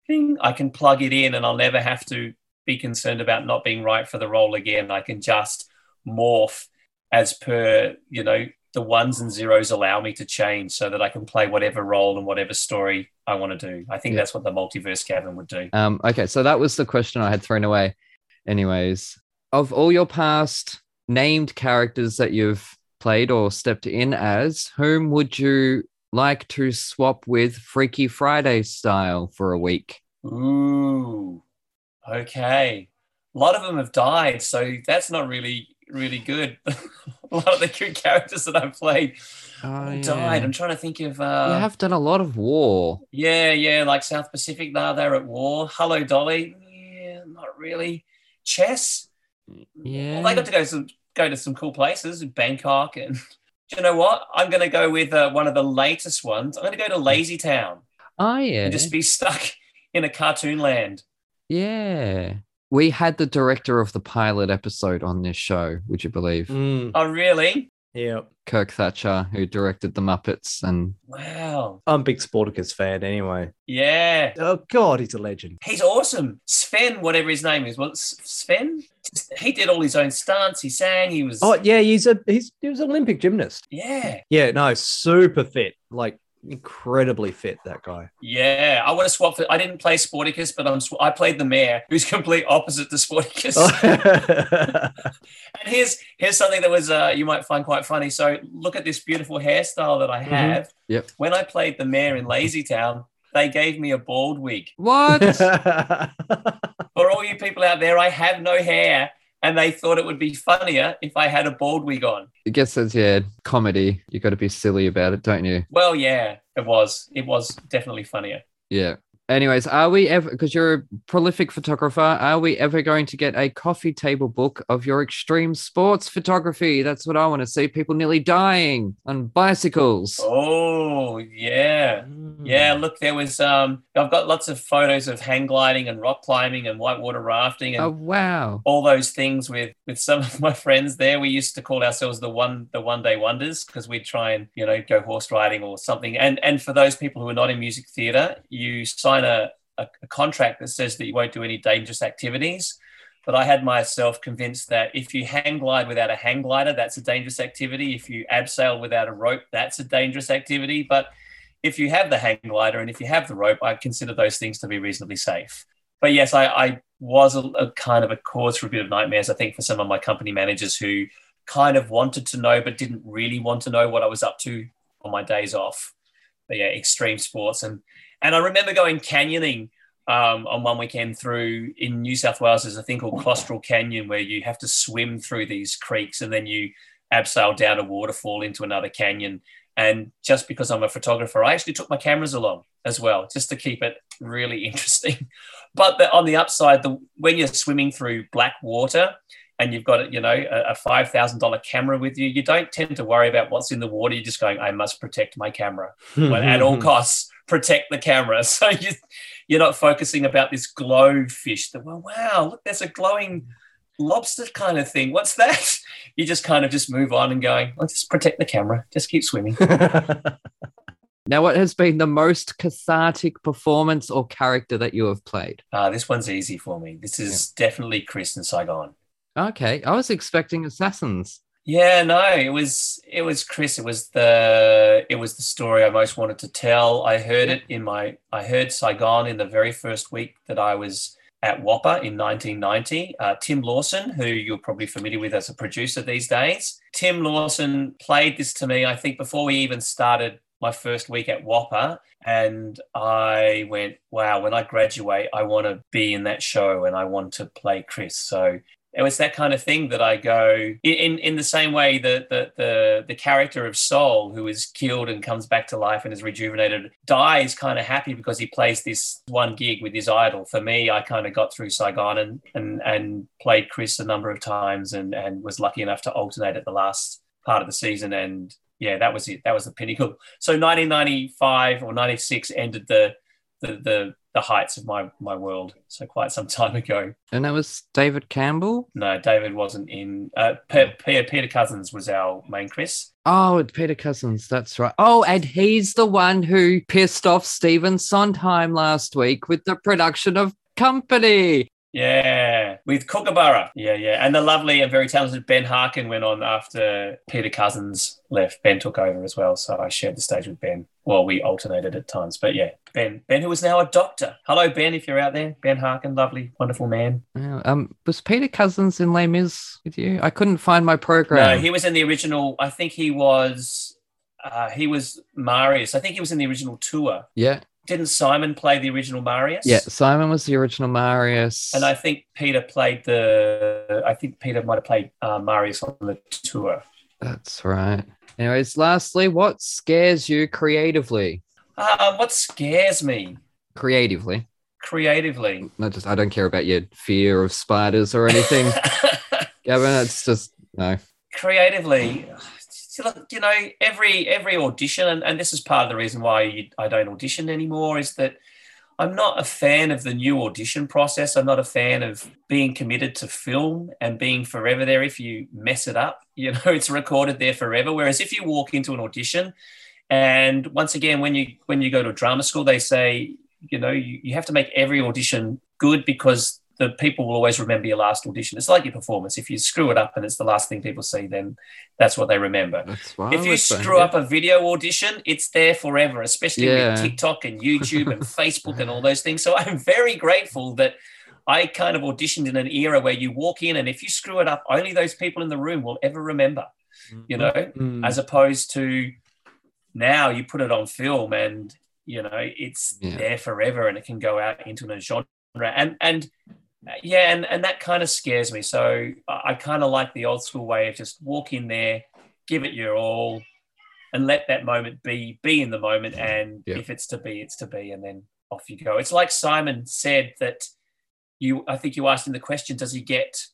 ding, I can plug it in and I'll never have to be concerned about not being right for the role again. I can just morph as per, you know, the ones and zeros allow me to change so that I can play whatever role and whatever story I want to do. I think Yeah. that's what the multiverse Gavin would do. Um, okay, so that was the question I had thrown away. Anyways, of all your past named characters that you've played or stepped in as, whom would you like to swap with Freaky Friday style for a week? Ooh, okay. A lot of them have died, so that's not really, really good. (laughs) a lot of the good characters that I've played Oh, died. I'm trying to think of. Uh, you have done a lot of war. Yeah, yeah, like South Pacific. Now they're at war. Hello, Dolly. Yeah, not really. Chess. Yeah. Well, they got to go some go to some cool places, in Bangkok, and (laughs) do you know what? I'm going to go with uh, one of the latest ones. I'm going to go to Lazy Town Oh yeah. and just be stuck in a cartoon land. Yeah. We had the director of the pilot episode on this show, would you believe? Mm, Oh, really? yeah. Kirk Thatcher, who directed The Muppets. And Wow. I'm a big Sportacus fan anyway. Yeah. Oh, God, he's a legend. He's awesome. Sven, whatever his name is. Well, Sven? He did all his own stunts. He sang. He was. Oh, yeah, he's a he's he was an Olympic gymnast. yeah. Yeah, no, super fit, like incredibly fit. That guy. Yeah, I want to swap. For, I didn't play Sportacus, but I'm. sw- I played the mayor, who's complete opposite to Sportacus. Oh. (laughs) (laughs) And here's here's something that was uh, you might find quite funny. So look at this beautiful hairstyle that I have. Yep. When I played the mayor in Lazy Town, they gave me a bald wig. what? (laughs) For all you people out there, I have no hair, and they thought it would be funnier if I had a bald wig on. I guess that's, yeah, comedy. You got to be silly about it, don't you? Well, yeah, it was. It was definitely funnier. Yeah. Anyways, are we ever, because you're a prolific photographer, are we ever going to get a coffee table book of your extreme sports photography? That's what I want to see. People nearly dying on bicycles. Oh yeah. Hmm. Yeah, look, there was um I've got lots of photos of hang gliding and rock climbing and whitewater rafting and Oh, wow. all those things with with some of my friends there. We used to call ourselves the one the one day wonders because we'd try and, you know, go horse riding or something. And and for those people who are not in music theatre, you sign a, a, a contract that says that you won't do any dangerous activities. But I had myself convinced that if you hang glide without a hang glider, that's a dangerous activity. If you abseil without a rope, that's a dangerous activity. But if you have the hang glider and if you have the rope, I consider those things to be reasonably safe. But yes, I, I was a, a kind of a cause for a bit of nightmares, I think, for some of my company managers who kind of wanted to know but didn't really want to know what I was up to on my days off. But yeah, extreme sports. And and I remember going canyoning um, on one weekend through in New South Wales. There's a thing called Claustral Canyon where you have to swim through these creeks and then you abseil down a waterfall into another canyon. And just because I'm a photographer, I actually took my cameras along as well, just to keep it really (laughs) interesting. But the, on the upside, the, when you're swimming through black water and you've got you know a, a five thousand dollar camera with you, you don't tend to worry about what's in the water. You're just going, I must protect my camera (laughs) at all costs protect the camera. (laughs) So you you're not focusing about this glow fish that well, wow, look, there's a glowing lobster kind of thing. What's that? (laughs) You just kind of just move on and going, I'll just protect the camera, just keep swimming. (laughs) Now, what has been the most cathartic performance or character that you have played? Uh, this one's easy for me. This is definitely Chris in Saigon. Okay, I was expecting assassins. Yeah, no, it was it was Chris. It was the it was the story I most wanted to tell. I heard it in my I heard Saigon in the very first week that I was at WAAPA in 1990. Uh, Tim Lawson, who you're probably familiar with as a producer these days, Tim Lawson played this to me. I think before we even started my first week at WAAPA, and I went, "Wow! When I graduate, I want to be in that show, and I want to play Chris." So it was that kind of thing that I go in in the same way that the, the the character of Soul, who is killed and comes back to life and is rejuvenated, dies kind of happy because he plays this one gig with his idol. For me, I kind of got through Saigon and and and played Chris a number of times and and was lucky enough to alternate at the last part of the season and yeah, that was it. That was the pinnacle. So 1995 or 96 ended the the the, the heights of my my world. So quite some time ago. And that was David Campbell. No, David wasn't in. Uh, Pe- Peter, Peter Cousins was our main Chris. Oh, it's Peter Cousins. That's right. Oh, and he's the one who pissed off Stephen Sondheim last week with the production of Company. Yeah, with Kookaburra. Yeah, yeah. And the lovely and very talented Ben Harkin went on after Peter Cousins left. Ben took over as well. So I shared the stage with Ben. Well, we alternated at times. But yeah, Ben, Ben, who is now a doctor. Hello, Ben, if you're out there. Ben Harkin, lovely, wonderful man. Yeah, um, was Peter Cousins in Les Mis with you? I couldn't find my program. No, he was in the original. I think he was. Uh, he was Marius. I think he was in the original tour. yeah, Didn't Simon play the original Marius? yeah. Simon was the original Marius. And I think Peter played the. I think Peter might have played uh, Marius on the tour. That's right. Anyways, lastly, what scares you creatively? Uh, what scares me Creatively, creatively? not just I don't care about your fear of spiders or anything. (laughs) Gavin, it's just no. creatively see, look, you know every every audition and, and this is part of the reason why you, i don't audition anymore is that i'm not a fan of the new audition process. I'm not a fan of being committed to film and being forever there if you mess it up. You know (laughs) it's recorded there forever. Whereas if you walk into an audition and once again when you when you go to drama school they say you know you, you have to make every audition good because the people will always remember your last audition. It's like your performance. If you screw it up and it's the last thing people see, then that's what they remember. What If you saying. screw up a video audition, it's there forever, especially Yeah. with TikTok and YouTube and (laughs) Facebook and all those things. So I'm very grateful that I kind of auditioned in an era where you walk in and if you screw it up, only those people in the room will ever remember, you know, Mm. as opposed to now you put it on film and you know it's Yeah. there forever and it can go out into a genre and and yeah and and that kind of scares me. So i, kind of like the old school way of just walk in there give it your all and let that moment be be in the moment and Yeah. if it's to be it's to be and then off you go. It's like simon said that you i think you asked him the question does he get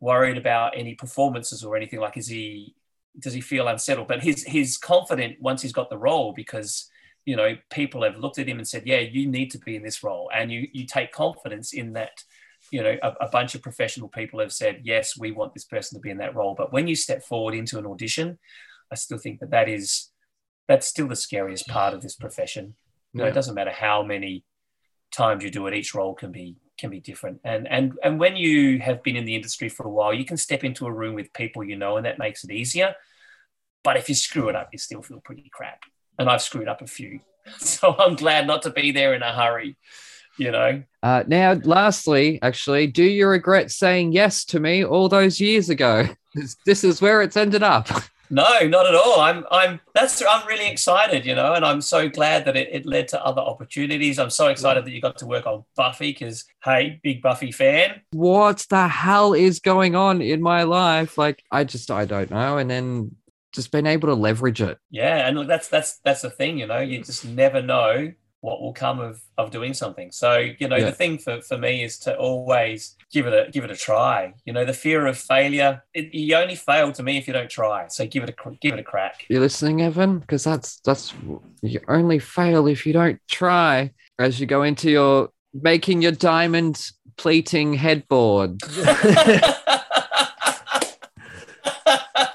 worried about any performances or anything? Like is he does he feel unsettled? But he's he's confident once he's got the role because you know people have looked at him and said yeah you need to be in this role and you you take confidence in that you know a, a bunch of professional people have said yes we want this person to be in that role. But when you step forward into an audition i still think that that is that's still the scariest part of this profession. You know, Yeah. it doesn't matter how many times you do it each role can be can be different. And and and when you have been in the industry for a while you can step into a room with people you know and that makes it easier. But if you screw it up you still feel pretty crap. And i've screwed up a few. (laughs) So i'm glad not to be there in a hurry you know Uh, now, lastly, actually, do you regret saying yes to me all those years ago? (laughs) This, is where it's ended up. (laughs) no not at all i'm i'm that's i'm really excited you know and i'm so glad that it, it led to other opportunities i'm so excited that you got to work on buffy because hey big buffy fan what the hell is going on in my life? Like, I just, I don't know. And then just been able to leverage it. Yeah, and look, that's that's that's the thing, you know. You just never know what will come of of doing something. So, you know, Yeah. the thing for, for me is to always give it a give it a try. You know, the fear of failure, it, you only fail to me if you don't try. So give it a give it a crack. You're listening, Evan? Because that's that's you only fail if you don't try. As you go into your making your diamond pleating headboard. (laughs)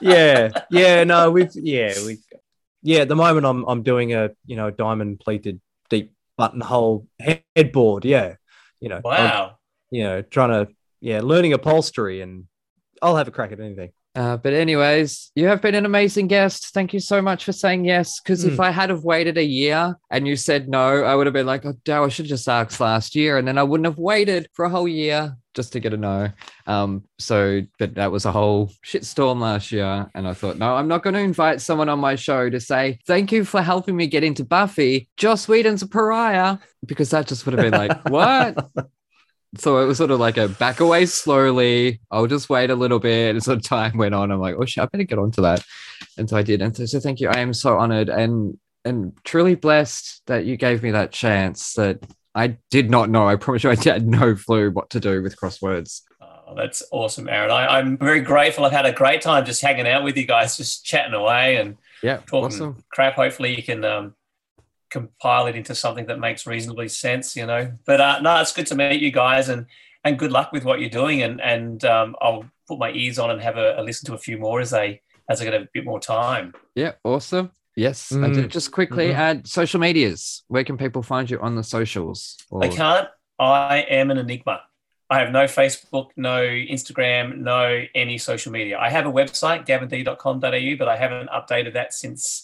yeah, yeah, no, we've yeah, we yeah. At the moment, I'm I'm doing a you know diamond plated deep buttonhole headboard. Yeah, you know, I'm, wow. you know, trying to yeah, learning upholstery, and I'll have a crack at anything. Uh, but anyways, you have been an amazing guest. Thank you so much for saying yes. Because if Mm. I had have waited a year and you said no, I would have been like, oh, Dow, I should have just asked last year, and then I wouldn't have waited for a whole year just to get a no. Um, so, but that was a whole shitstorm last year, and I thought, no, I'm not going to invite someone on my show to say thank you for helping me get into Buffy. Joss Whedon's a pariah, because that just would have been like, (laughs) what? So it was sort of like a back away slowly. I'll just wait a little bit. And sort of time went on. I'm like, oh shit, I better get onto that. And so I did. And so, so thank you. I am so honored and and truly blessed that you gave me that chance that I did not know. I promise you I had no clue what to do with crosswords. Oh, that's awesome, Aaron. I, I'm very grateful. I've had a great time just hanging out with you guys, just chatting away and Yeah. talking Awesome. crap. Hopefully, you can um, compile it into something that makes reasonably sense, you know. But uh, no, it's good to meet you guys, and and good luck with what you're doing. And and um, I'll put my ears on and have a, a listen to a few more as they as I get a bit more time. Yeah, awesome. Yes, and Mm. just quickly Mhm. add social medias. Where can people find you on the socials? Or- I can't. I am an enigma. I have no Facebook, no Instagram, no any social media. I have a website, gavind.com.au, but I haven't updated that since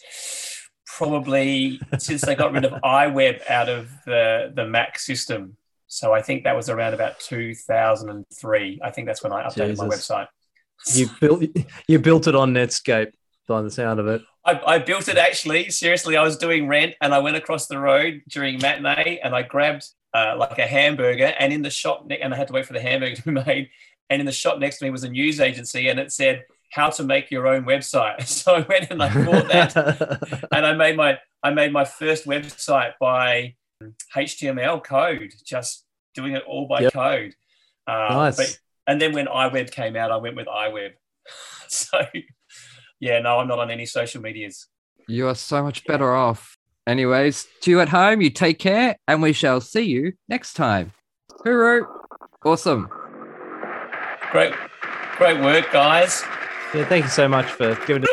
probably since they got rid of (laughs) iWeb out of the, the Mac system. So I think that was around about 2003. I think that's when I updated my website. You built you built it on Netscape by the sound of it. I, I built it actually. Seriously, I was doing rent and I went across the road during matinee and I grabbed uh, like a hamburger and in the shop ne- and I had to wait for the hamburger to be (laughs) made. And in the shop next to me was a news agency and it said how to make your own website. (laughs) So I went and I bought that (laughs) and I made my I made my first website by HTML code, just doing it all by Yep. code. Uh, Nice. But, and then when iWeb came out, I went with iWeb. (laughs) so yeah, no, I'm not on any social medias. You are so much better off. Anyways, to you at home, you take care, and we shall see you next time. Hooroo! Awesome. Great, great work, guys. Yeah, thank you so much for giving it.